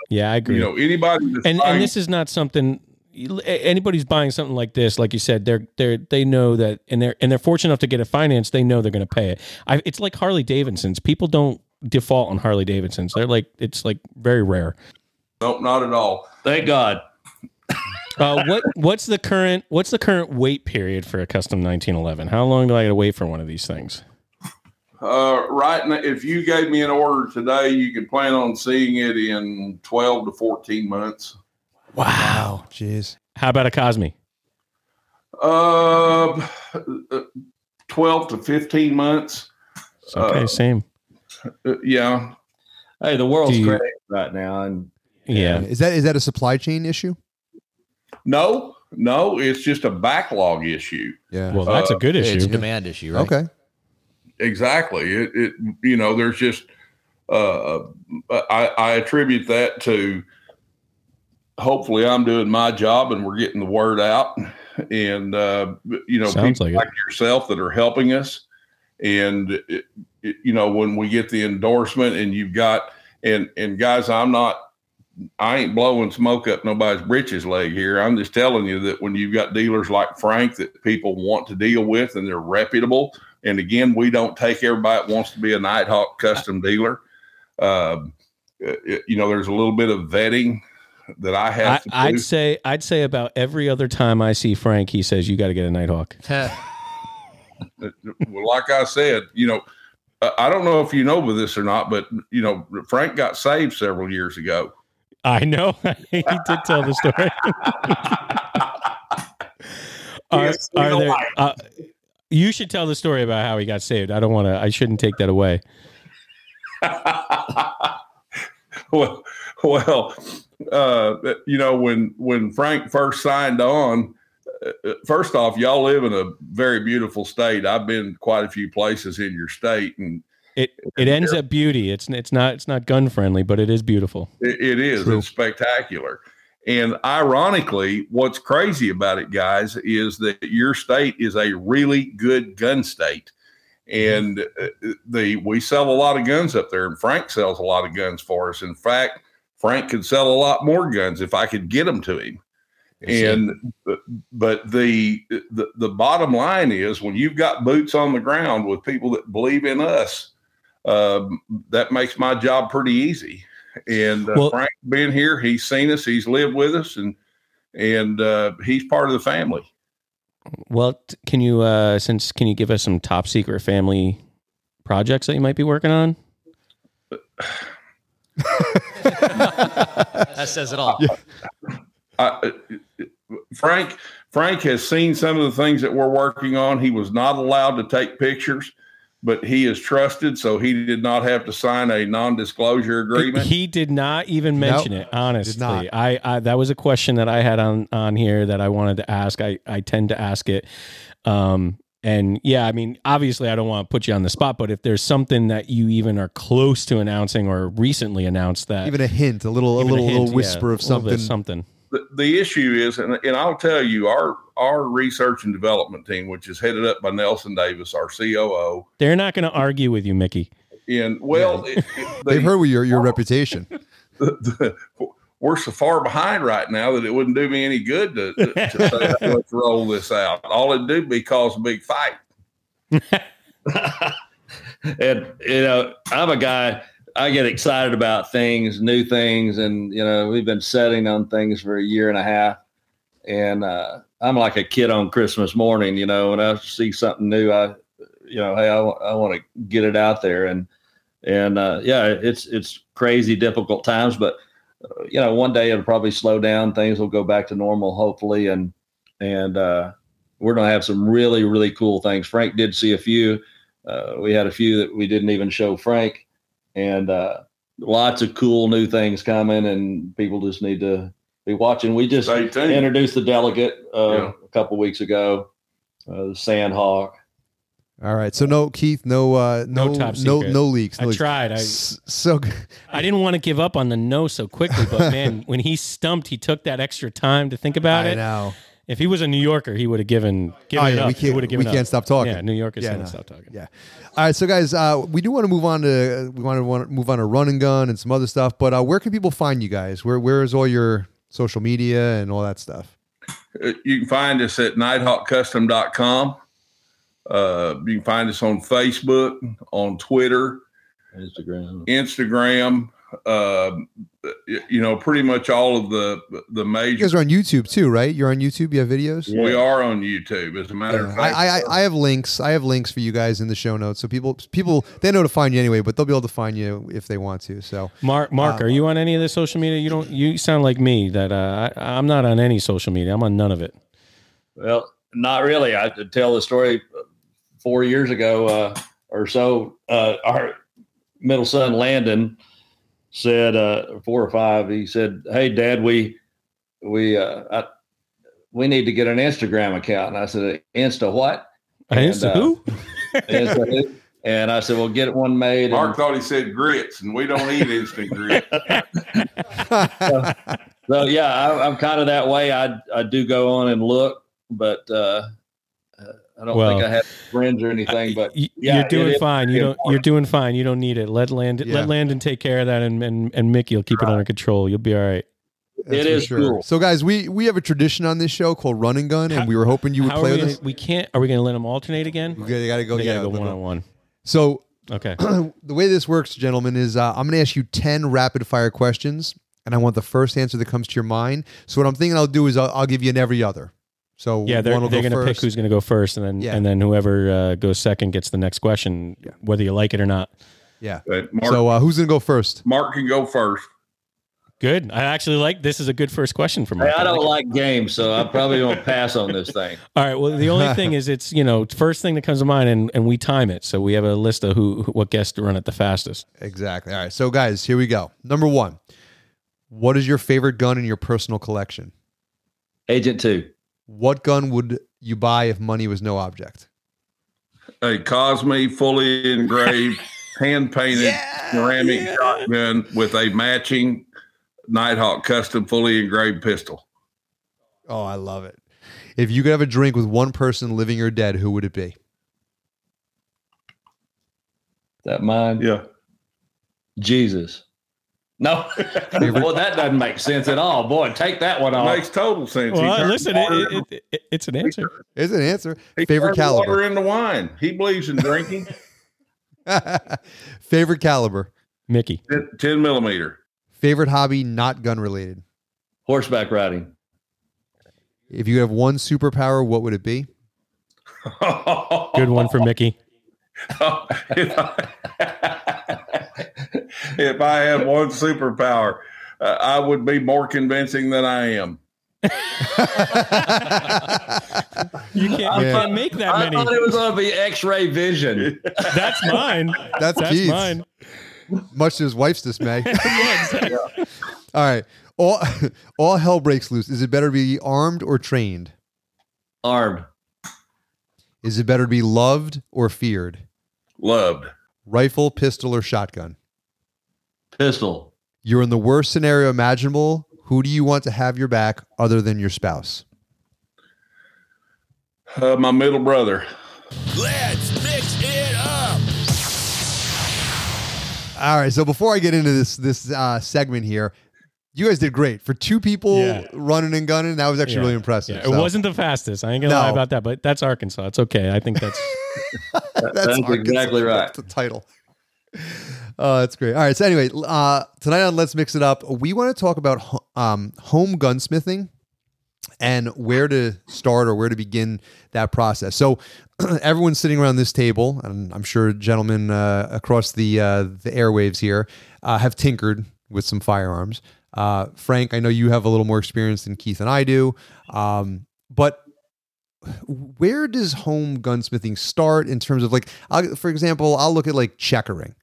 Yeah, I agree. you know anybody that's and buying, and this is not something anybody's buying something like this like you said they're they're they know that and they're and they're fortunate enough to get it financed they know they're going to pay it I, it's like harley davidsons people don't default on harley davidsons they're like it's like very rare nope not at all Thank God. uh, what what's the current what's the current wait period for a custom 1911 how long do i got to wait for one of these things uh right now if you gave me an order today you can plan on seeing it in 12 to 14 months wow Jeez. how about a Cosmi uh 12 to 15 months okay Uh, same uh, yeah Hey, the world's Do you- crazy right now, and yeah Is that is that a supply chain issue? no no it's just a backlog issue Yeah. well that's a good issue. It's a demand issue, right? okay. Exactly. It, it you know there's just uh I, I attribute that to hopefully i'm doing my job and we're getting the word out and uh you know Sounds people like like yourself that are helping us. And it, it- you know when we get the endorsement and you've got and and guys i'm not I ain't blowing smoke up nobody's britches leg here. I'm just telling you that when you've got dealers like Frank that people want to deal with and they're reputable, and again, we don't take everybody that wants to be a Nighthawk custom dealer. Um, it- you know, there's a little bit of vetting that I have I, to do. I'd say I'd say about every other time I see Frank, he says you got to get a Nighthawk. well, like I said, you know, I I don't know if you know this or not, but you know, Frank got saved several years ago. I know he did tell the story. are, are there, uh, you should tell the story about how he got saved. I don't want to. I shouldn't take that away. well, well, uh, you know, when when Frank first signed on, uh, first off, y'all live in a very beautiful state. I've been quite a few places in your state, and It it ends up beauty. It's it's not it's not gun friendly, but it is beautiful. it, it is True. it's spectacular. And ironically, what's crazy about it, guys, is that your state is a really good gun state. And uh, the we sell a lot of guns up there, and Frank sells a lot of guns for us. In fact, Frank could sell a lot more guns if I could get them to him. And but- but the, the the bottom line is when you've got boots on the ground with people that believe in us, um, that makes my job pretty easy. And uh, Well- Frank been here, he's seen us, he's lived with us, and and uh, he's part of the family. Well, can you uh since can you give us some top secret family projects that you might be working on? That says it all. I, Frank Frank has seen some of the things that we're working on. He was not allowed to take pictures, but he is trusted, so he did not have to sign a non-disclosure agreement. He did not even mention it. Honestly. I, I that was a question that I had on on here that I wanted to ask. I I tend to ask it. Um, and yeah, I mean, obviously, I don't want to put you on the spot, but if there's something that you even are close to announcing or recently announced that Even a hint, a little, a even little, hint, little whisper a of something. something. the, the issue is, and, and I'll tell you, our our research and development team, which is headed up by Nelson Davis, our COO, They're not going to argue with you, Mickey. and well, it, it- They've heard with your your reputation. the- we're so far behind right now that it wouldn't do me any good to, to, to say, "Hey, let's roll this out. All it'd do be cause a big fight. and you know, I'm a guy. I get excited about things, new things, and you know, we've been setting on things for a year and a half. And uh, I'm like a kid on Christmas morning. You know, when I see something new, I, you know, hey, I, want to get it out there. And and uh, yeah, it's it's crazy, difficult times, but uh, you know, one day it'll probably slow down. Things will go back to normal, hopefully, and and uh, we're gonna have some really really cool things. Frank did see a few. Uh, we had a few that we didn't even show Frank, and uh, lots of cool new things coming, and people just need to be watching. We just introduced the delegate uh, Yeah. a couple weeks ago, uh, the Sandhawk. All right. So no Keith, no uh no No top no no leaks. No I leaks. tried. I S- so I didn't want to give up on the no so quickly, but man, when he stumped, he took that extra time to think about I it. know. If he was a New Yorker, he would have given given Oh, it yeah, up. we can't would we can't stop talking. Yeah, New Yorkers Yeah, can't no. stop talking. Yeah. All right, so guys, uh, we do want to move on to we want to want to move on to run and gun and some other stuff. But uh, where can people find you guys? Where where is all your social media and all that stuff? Uh, You can find us at nighthawkcustom.com. Uh, you can find us on Facebook, on Twitter, Instagram. Instagram. Uh, you know, pretty much all of the the major. You major. guys are on YouTube too, right? You're on YouTube. You have videos. Yeah. We are on YouTube, as a matter of fact. I, I I have links. I have links for you guys in the show notes, so people people they know to find you anyway, but they'll be able to find you if they want to. So Mark, Mark, Uh, are you on any of the social media? You don't. You sound like me. That uh, I, I'm not on any social media. I'm on none of it. Well, not really. I could tell the story four years ago uh, or so. Uh, our middle son Landon said, uh, four or five. He said, "Hey, Dad, we we uh, I, we need to get an Instagram account." And I said, "Insta what?" I And, Insta uh, who? Insta who? and I said, "Well, get one made." Mark And, thought he said grits, and we don't eat instant grits. so yeah, I, I'm kind of that way. I I do go on and look, but uh, uh, I don't Well, think I have friends or anything. But yeah, you're doing fine. You don't. important. You're doing fine. You don't need it. Let Landon. Yeah. Let Landon take care of that, and and, and Mickey will keep it under control. You'll be all right. That's It for is cool. So guys, we we have a tradition on this show called Run and Gun, and we were hoping you would play we? with Gonna, us. we can't. Are we going to let them alternate again? We gotta, gotta go. They yeah, gotta go the- one on one. So Okay. the way this works, gentlemen, is uh, I'm going to ask you 10 rapid fire questions, and I want the first answer that comes to your mind. So, what I'm thinking I'll do is I'll, I'll give you an every other. So, Yeah, they're, they're going to pick who's going to go first, and then Yeah. and then whoever uh, goes second gets the next question, whether you like it or not. Yeah. Mark, So, uh, who's going to go first? Mark can go first. Good. I actually like this. Is a good first question for me. Hey, I don't like games, so I'm probably going to pass on this thing. All right. Well, the only thing is, it's you know first thing that comes to mind, and, and we time it, so we have a list of who, who what guests to run it the fastest. Exactly. All right. So, guys, here we go. Number one What is your favorite gun in your personal collection? Agent two. What gun would you buy if money was no object? A Cosmi fully engraved, hand painted ceramic shotgun with a matching Nighthawk custom fully engraved pistol. Oh, I love it. If you could have a drink with one person living or dead, who would it be? That mine? Yeah. Jesus. No. well, that doesn't make sense at all. Boy, take that one It off. makes total sense. Well, turned listen, water it, it, it, it's an answer. Is an answer. He Favorite caliber. water caliber. into wine. He believes in drinking. Favorite caliber. Mickey. 10, 10 millimeter. Favorite hobby not gun related. Horseback riding. If you have one superpower, what would it be? Good one for Mickey. if, I, had one superpower, uh, I would be more convincing than I am. You can't, you Yeah. can't make that I many. thought it was going to be X-ray vision. That's mine. That's, That's Keith's. mine. Much to his wife's dismay. Yeah, exactly. All right. All all hell breaks loose. Is it better to be armed or trained? Armed. Is it better to be loved or feared? Loved. Rifle, pistol, or shotgun? Pistol. You're in the worst scenario imaginable. Who do you want to have your back other than your spouse? Uh, my middle brother. Let's mix it up. All right. So before I get into this this uh, segment here, you guys did great for two people Yeah. running and gunning. That was actually Yeah. really impressive. Yeah, it wasn't the fastest. I ain't gonna No. lie about that, but that's Arkansas. It's okay. I think that's That's, Arkansas. exactly right. That's the title. Oh, that's great. All right. So anyway, uh, tonight on Let's Mix It Up, we want to talk about ho- um, home gunsmithing and where to start or where to begin that process. So everyone's sitting around this table, and I'm sure gentlemen uh, across the uh, the airwaves here uh, have tinkered with some firearms. Uh, Frank, I know you have a little more experience than Keith and I do, um, but where does home gunsmithing start in terms of like, I'll, for example, I'll look at like checkering.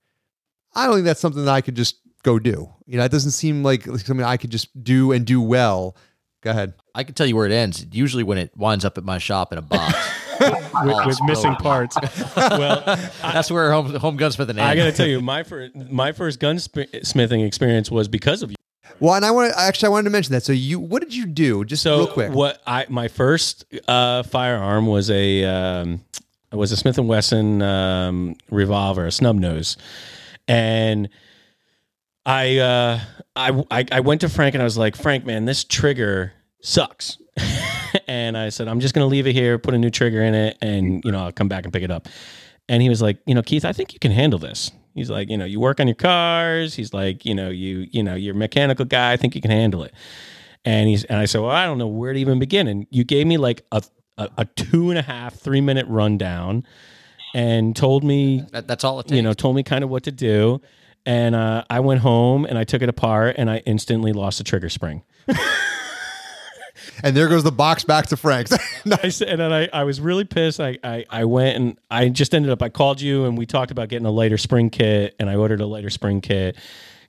I don't think that's something that I could just go do. You know, it doesn't seem like something I could just do and do well. Go ahead. I can tell you where it ends. Usually when it winds up at my shop in a box. with, with missing parts. well, That's where home, home gunsmithing ends. I got to tell you, my first my first gunsmithing experience was because of you. Well, and I want to actually I wanted to mention that. So you, what did you do? Just So real quick. what I my first uh, firearm was a um, was a Smith and Wesson um, revolver, a snub nose, and I, uh, I I I went to Frank and I was like, Frank, man, this trigger sucks. and I said, I'm just gonna leave it here, put a new trigger in it, and you know I'll come back and pick it up. And he was like, you know, Keith, I think you can handle this. He's like, you know, you work on your cars. He's like, you know, you you know, you're a mechanical guy. I think you can handle it. And he's and I said, well, I don't know where to even begin. And you gave me like a a, a two and a half, three minute rundown, and told me, That- that's all it takes. you know, told me kind of what to do. And uh, I went home and I took it apart and I instantly lost the trigger spring. and there goes the box back to Frank's. Said, and then I, I was really pissed. I, I, I went and I just ended up, I called you and we talked about getting a lighter spring kit and I ordered a lighter spring kit,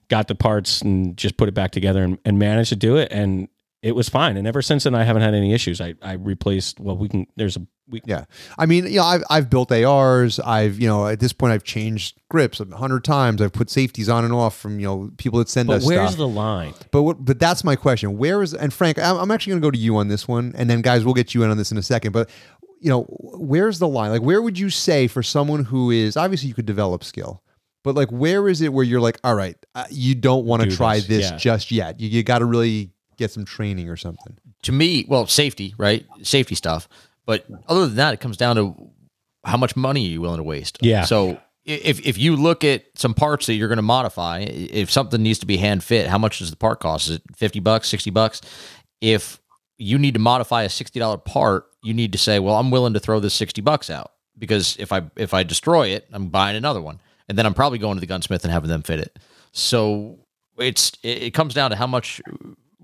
got the parts and just put it back together and, and managed to do it. And it was fine. And ever since then, I haven't had any issues. I, I replaced, well, we can, there's a, we, yeah, I mean, you know, I've I've built ARs. I've you know at this point I've changed grips a hundred times. I've put safeties on and off from you know people that send but us where's stuff. the line? But what, but that's my question. Where is and Frank? I'm, I'm actually going to go to you on this one, and then guys, we'll get you in on this in a second. But you know, where's the line? Like, where would you say for someone who is obviously you could develop skill, but like, where is it where you're like, all right, uh, you don't want to Do try this, this, yeah. just yet. You, you got to really get some training or something. to me, well, safety, right? Safety stuff. But other than that, it comes down to how much money are you willing to waste? Yeah. So if if you look at some parts that you're going to modify, if something needs to be hand fit, how much does the part cost? Is it fifty bucks, sixty bucks? If you need to modify a sixty dollar part, you need to say, well, I'm willing to throw this sixty bucks out because if I if I destroy it, I'm buying another one, and then I'm probably going to the gunsmith and having them fit it. So it's it, it comes down to how much.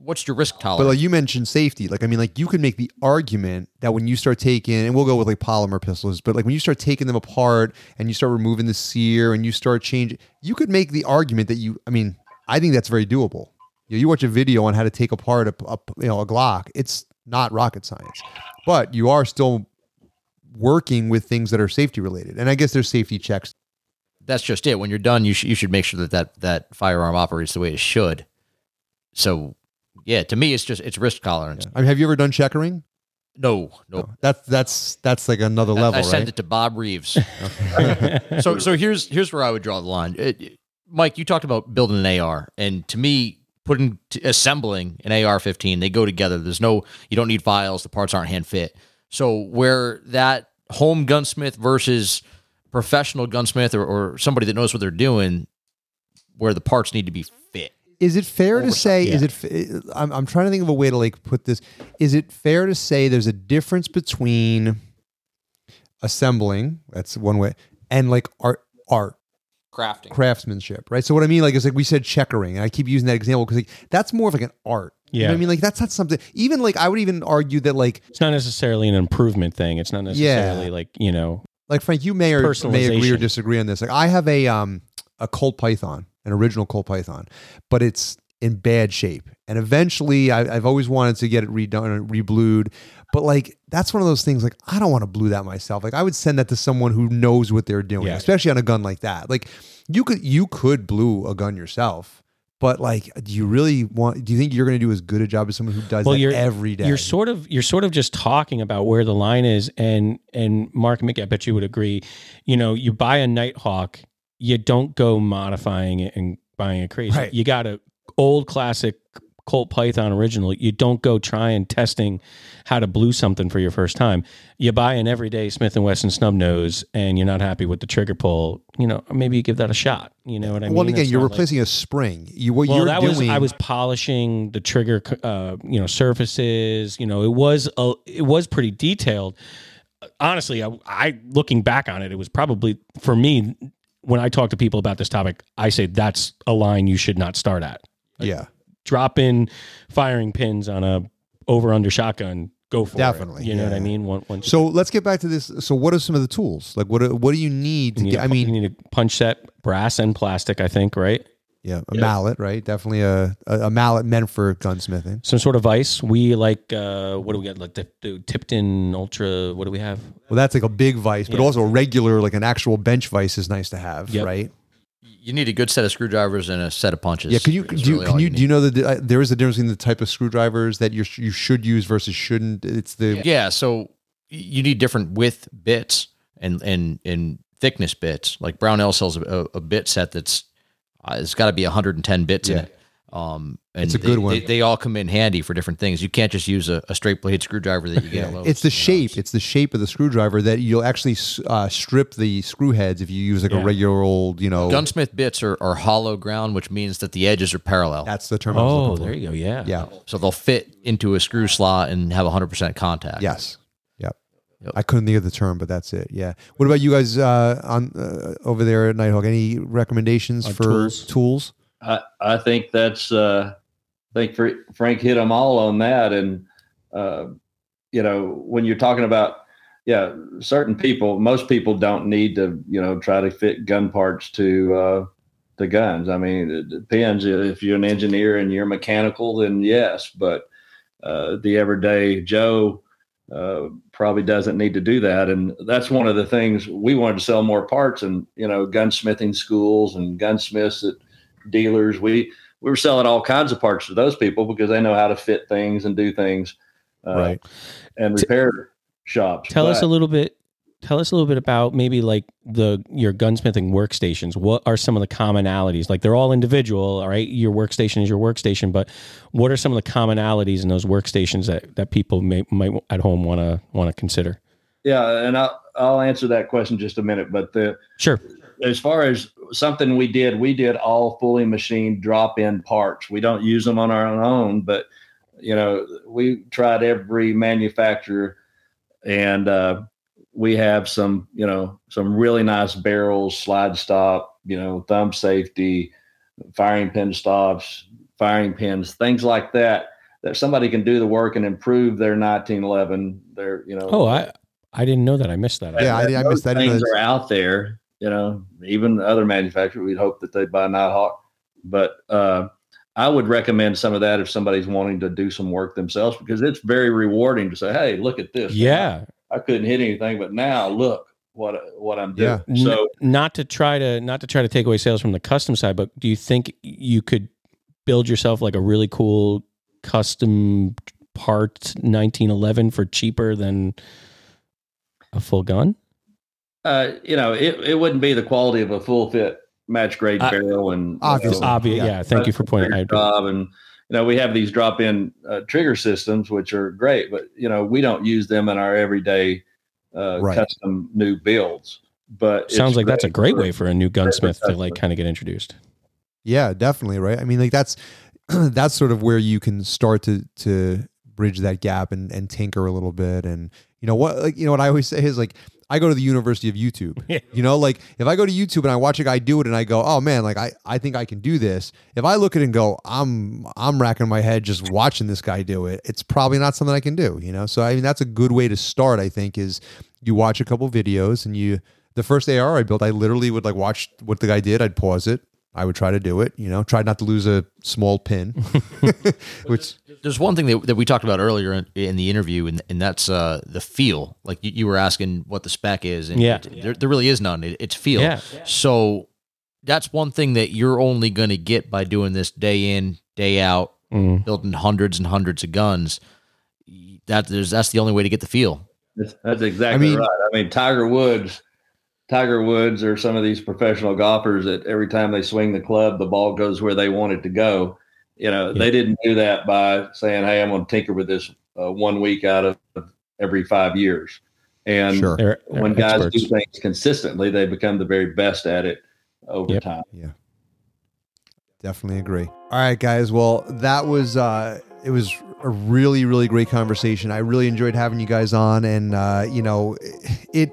What's your risk tolerance? But like you mentioned safety, like I mean, like you could make the argument that when you start taking, and we'll go with like polymer pistols, but like when you start taking them apart and you start removing the sear and you start changing, you could make the argument that you. I mean, I think that's very doable. You, know, you watch a video on how to take apart a, a you know a Glock. It's not rocket science, but you are still working with things that are safety related, and I guess there's safety checks. that's just it. When you're done, you should you should make sure that that, that firearm operates the way it should. So, yeah, to me, it's just it's risk tolerance. I mean, have you ever done checkering? No, no. No. That's that's that's like another I- level, I sent right? it to Bob Reeves. so so here's here's where I would draw the line. It- Mike, you talked about building an AR, and to me, putting t- assembling an AR-15, they go together. There's no you don't need files. The parts aren't hand fit. So where that home gunsmith versus professional gunsmith or, or somebody that knows what they're doing where the parts need to be fit. Is it fair to Oversight, say? Is it? f- I'm I'm trying to think of a way to like put this. Is it fair to say there's a difference between assembling? That's one way, and like art, art, Crafting. craftsmanship, right? So what I mean, like, is like we said checkering, and I keep using that example because like that's more of like an art. You know Yeah. I mean, like that's not something. Even like I would even argue that like It's not necessarily an improvement thing. It's not necessarily like you know. like Frank, you may or may agree or disagree on this. Like I have a um a Colt Python, an original Colt Python, but it's in bad shape. And eventually, I, I've always wanted to get it redone, reblued. But like that's one of those things. Like I don't want to blue that myself. Like I would send that to someone who knows what they're doing, Yeah. especially on a gun like that. Like you could you could blue a gun yourself. But like, do you really want? Do you think you're going to do as good a job as someone who does Well, that you're every day? You're sort of you're sort of just talking about where the line is, and and Mark I bet you would agree. You know, you buy a Nighthawk, you don't go modifying it and buying it crazy. Right. You got a old classic Colt Python original. You don't go trying testing how to blue something for your first time. You buy an everyday Smith and Wesson snub nose, and you're not happy with the trigger pull. You know, maybe you give that a shot. You know what I mean? well, again, you're not like- replacing a spring. You what well, you're that doing. was I was polishing the trigger, uh, you know, surfaces. You know, it was a, it was pretty detailed. Honestly, I, I looking back on it, it was probably for me when I talk to people about this topic, I say that's a line you should not start at. yeah. Drop in firing pins on a over under shotgun. Go for Definitely, it. You know what. I mean? One, one, So let's get back to this. So what are some of the tools? Like what do- what do you need to you need get? a I mean, you need a punch set, brass and plastic. I think right. Yeah, a mallet, right? Definitely a, a a mallet meant for gunsmithing. Some sort of vice. We like uh, what do we got? Like the, the Tipton Ultra. What do we have? Well, that's like a big vice, but Yeah. also a regular, like an actual bench vice is nice to have, Yep. right? You need a good set of screwdrivers and a set of punches. Yeah. Can you do you, really can all you do you know that uh, there is a difference between the type of screwdrivers that you you should use versus shouldn't? It's the Yeah, so you need different width bits and and and thickness bits. Like Brownell sells a, a bit set that's uh, it's got to be 110 bits in it. Um, and It's a they- good one. They, they all come in handy for different things. You can't just use a, a straight blade screwdriver that you get. at Lowe's, it's the you know. shape. It's the shape of the screwdriver that you'll actually uh, strip the screw heads if you use like a regular old, you know. Gunsmith bits are, are hollow ground, which means that the edges are parallel. That's the term. I was Oh, looking for. there you go. Yeah. Yeah. so they'll fit into a screw slot and have 100% contact. Yes. Yep. Yep. I couldn't think of the term, but that's it. Yeah. What about you guys uh, on uh, over there at Nighthawk? Any recommendations On for tools? tools? I, I think that's uh, I think Fr- Frank hit them all on that, and uh, you know when you're talking about yeah, certain people, most people don't need to you know try to fit gun parts to uh, the guns. I mean, it depends if you're an engineer and you're mechanical, then yes, but uh, the everyday Joe. Uh, probably doesn't need to do that, and that's one of the things we wanted to sell more parts, and you know, gunsmithing schools and gunsmiths at dealers. We we were selling all kinds of parts to those people because they know how to fit things and do things, uh, Right. And repair shops. Tell us a little bit. Tell us a little bit about maybe like the your gunsmithing workstations. What are some of the commonalities? Like they're all individual, all right? Your workstation is your workstation, but what are some of the commonalities in those workstations that, that people may might at home want to want to consider? Yeah, and I'll I'll answer that question in just a minute. But the Sure. as far as something we did, we did all fully machined drop in parts. We don't use them on our own, but you know, we tried every manufacturer and uh, we have some, you know, some really nice barrels, slide stop, you know, thumb safety, firing pin stops, firing pins, things like that. That somebody can do the work and improve their 1911. Their, you know, Oh, I I didn't know that. I missed that. Yeah, I, I those missed that. Things are out there, you know. Even other manufacturers, we'd hope that they'd buy Nighthawk, but uh, I would recommend some of that if somebody's wanting to do some work themselves because it's very rewarding to say, "Hey, look at this! Yeah. I couldn't hit anything, but now look what what I'm doing." Yeah. So N- not to try to not to try to take away sales from the custom side, but do you think you could build yourself like a really cool custom part 1911 for cheaper than a full gun? uh, you know, it, it wouldn't be the quality of a full fit match grade Uh, barrel and obviously. you know, Obvious. Yeah. Yeah. Thank you for pointing. I, job and you know we have these drop in uh, trigger systems which are great but you know we don't use them in our everyday uh, Right. custom new builds but Sounds like that's a great great way for a new gunsmith to like kind of get introduced. Yeah, definitely, right? I mean, like that's that's sort of where you can start to to bridge that gap and and tinker a little bit and you know what like you know what I always say is like I go to the University of YouTube. You know, like if I go to YouTube and I watch a guy do it and I go, "Oh man, like I I think I can do this." If I look at it and go, "I'm I'm racking my head just watching this guy do it." It's probably not something I can do, you know? So I mean, that's a good way to start, I think, is you watch a couple videos and you the first AR I built, I literally would like watch what the guy did, I'd pause it, I would try to do it, you know, try not to lose a small pin, which There's one thing that, that we talked about earlier in, in the interview, and, and that's uh, the feel. Like you, you were asking what the spec is, and Yeah. it- there, there really is none. It, it's feel. Yeah. So that's one thing that you're only going to get by doing this day in, day out, Mm. building hundreds and hundreds of guns. That there's that's the only way to get the feel. That's, that's exactly I mean- right. I mean, Tiger Woods, Tiger Woods, or some of these professional golfers that every time they swing the club, the ball goes where they want it to go. You know, Yeah. they didn't do that by saying, "Hey, I'm going to tinker with this uh, one week out of every five years." And sure. They're, they're when guys experts. do things consistently, they become the very best at it over Yep. time. Yeah, definitely agree. All right, guys. Well, that was uh it was a really really great conversation. I really enjoyed having you guys on and uh you know, it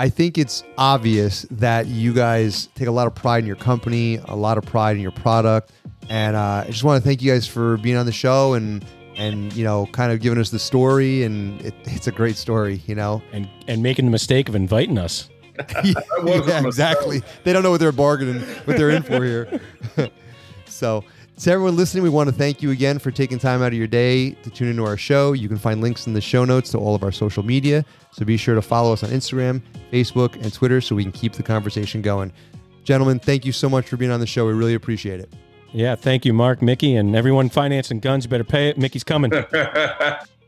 I think it's obvious that you guys take a lot of pride in your company, a lot of pride in your product, and uh, I just want to thank you guys for being on the show and and you know, kind of giving us the story. And it, it's a great story, you know. and and making the mistake of inviting us. yeah, wasn't exactly. They don't know what they're bargaining, what they're in for here. so, to everyone listening, we want to thank you again for taking time out of your day to tune into our show. You can find links in the show notes to all of our social media. So be sure to follow us on Instagram, Facebook, and Twitter so we can keep the conversation going. Gentlemen, thank you so much for being on the show. We really appreciate it. Yeah, thank you, Mark, Mickey, and everyone financing guns. You better pay it. Mickey's coming.